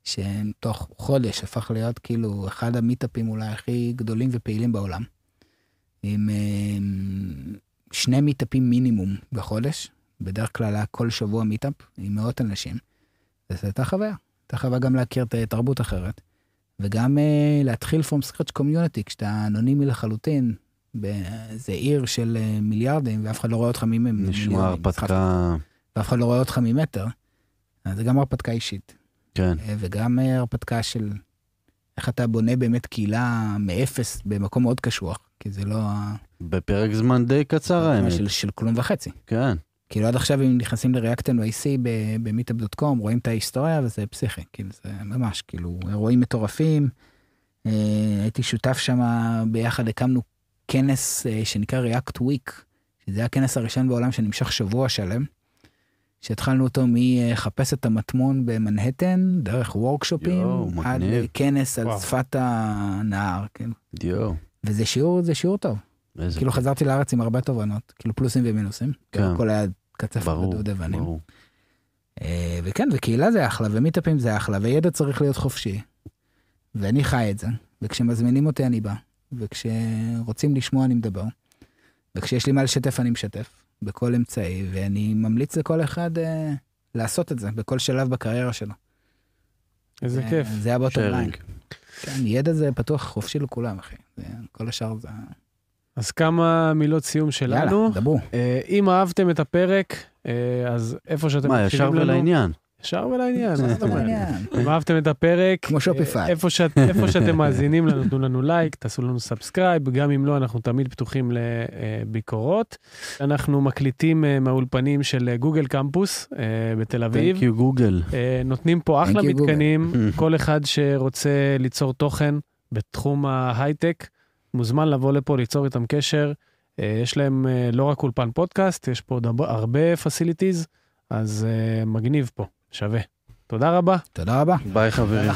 שתוך חודש הפך להיות כאילו אחד המיטאפים אולי הכי גדולים ופעילים בעולם. עם אה, שני מיטאפים מינימום בחודש, בדרך כלל היה כל שבוע מיטאפ עם מאות אנשים. וזו הייתה חוויה, הייתה חוויה גם להכיר את תרבות אחרת, וגם uh, להתחיל from scratch community, כשאתה אנונימי לחלוטין, באיזה עיר של uh, מיליארדים, ואף אחד לא רואה אותך ממ... נשמע הרפתקה, ואף אחד לא רואה אותך ממטר, אז זה גם הרפתקה אישית, כן. אה, וגם אה, הרפתקה של איך אתה בונה באמת קהילה מאפס במקום מאוד קשוח, כי זה לא... בפרק זמן די קצר האמת. של, של כלום וחצי. כן. כאילו עד עכשיו אם נכנסים ל-React NYC במיטאפ.קום רואים את ההיסטוריה וזה פסיכי, כאילו זה ממש כאילו אירועים מטורפים. אה, הייתי שותף שם ביחד הקמנו כנס אה, שנקרא React Week, שזה הכנס הראשון בעולם שנמשך שבוע שלם. שהתחלנו אותו מחפש את המטמון במנהטן, דרך וורקשופים, יואו, עד מגניב. כנס על וואו. שפת הנהר, כן. יואו. וזה שיעור, זה שיעור טוב. איזה... כאילו חזרתי לארץ עם הרבה תובנות, כאילו פלוסים ומינוסים. כן. הכל היה קצף ודובדבנים. ברור. אה, וכן, וקהילה זה אחלה, ומיטאפים זה אחלה, וידע צריך להיות חופשי. ואני חי את זה, וכשמזמינים אותי אני בא, וכשרוצים לשמוע אני מדבר, וכשיש לי מה לשתף אני משתף, בכל אמצעי, ואני ממליץ לכל אחד אה, לעשות את זה בכל שלב בקריירה שלו. איזה אה, כיף. זה ה bottom line. Sharing. כן, ידע זה פתוח חופשי לכולם, אחי. זה, כל השאר זה... אז כמה מילות סיום שלנו. יאללה, דברו. אה, אם אהבתם את הפרק, אה, אז איפה שאתם מה, ישר מקשיבים לנו... ולעניין. ישר ולעניין, מה זאת אומרת? מעניין. אם אהבתם את הפרק, כמו שופיפיי. איפה, שאת, איפה שאתם מאזינים לנו, תנו לנו לייק, תעשו לנו subscribe, גם אם לא, אנחנו תמיד פתוחים לביקורות. אנחנו מקליטים אה, מהאולפנים של אה, Google Campus אה, בתל אביב. Thank you Google. נותנים פה אחלה. מתקנים, <laughs> כל אחד שרוצה ליצור תוכן בתחום ההייטק, מוזמן לבוא לפה, ליצור איתם קשר. יש להם לא רק אולפן פודקאסט, יש פה עוד הרבה- facilities, אז מגניב פה, שווה. תודה רבה. תודה רבה. ביי חברים.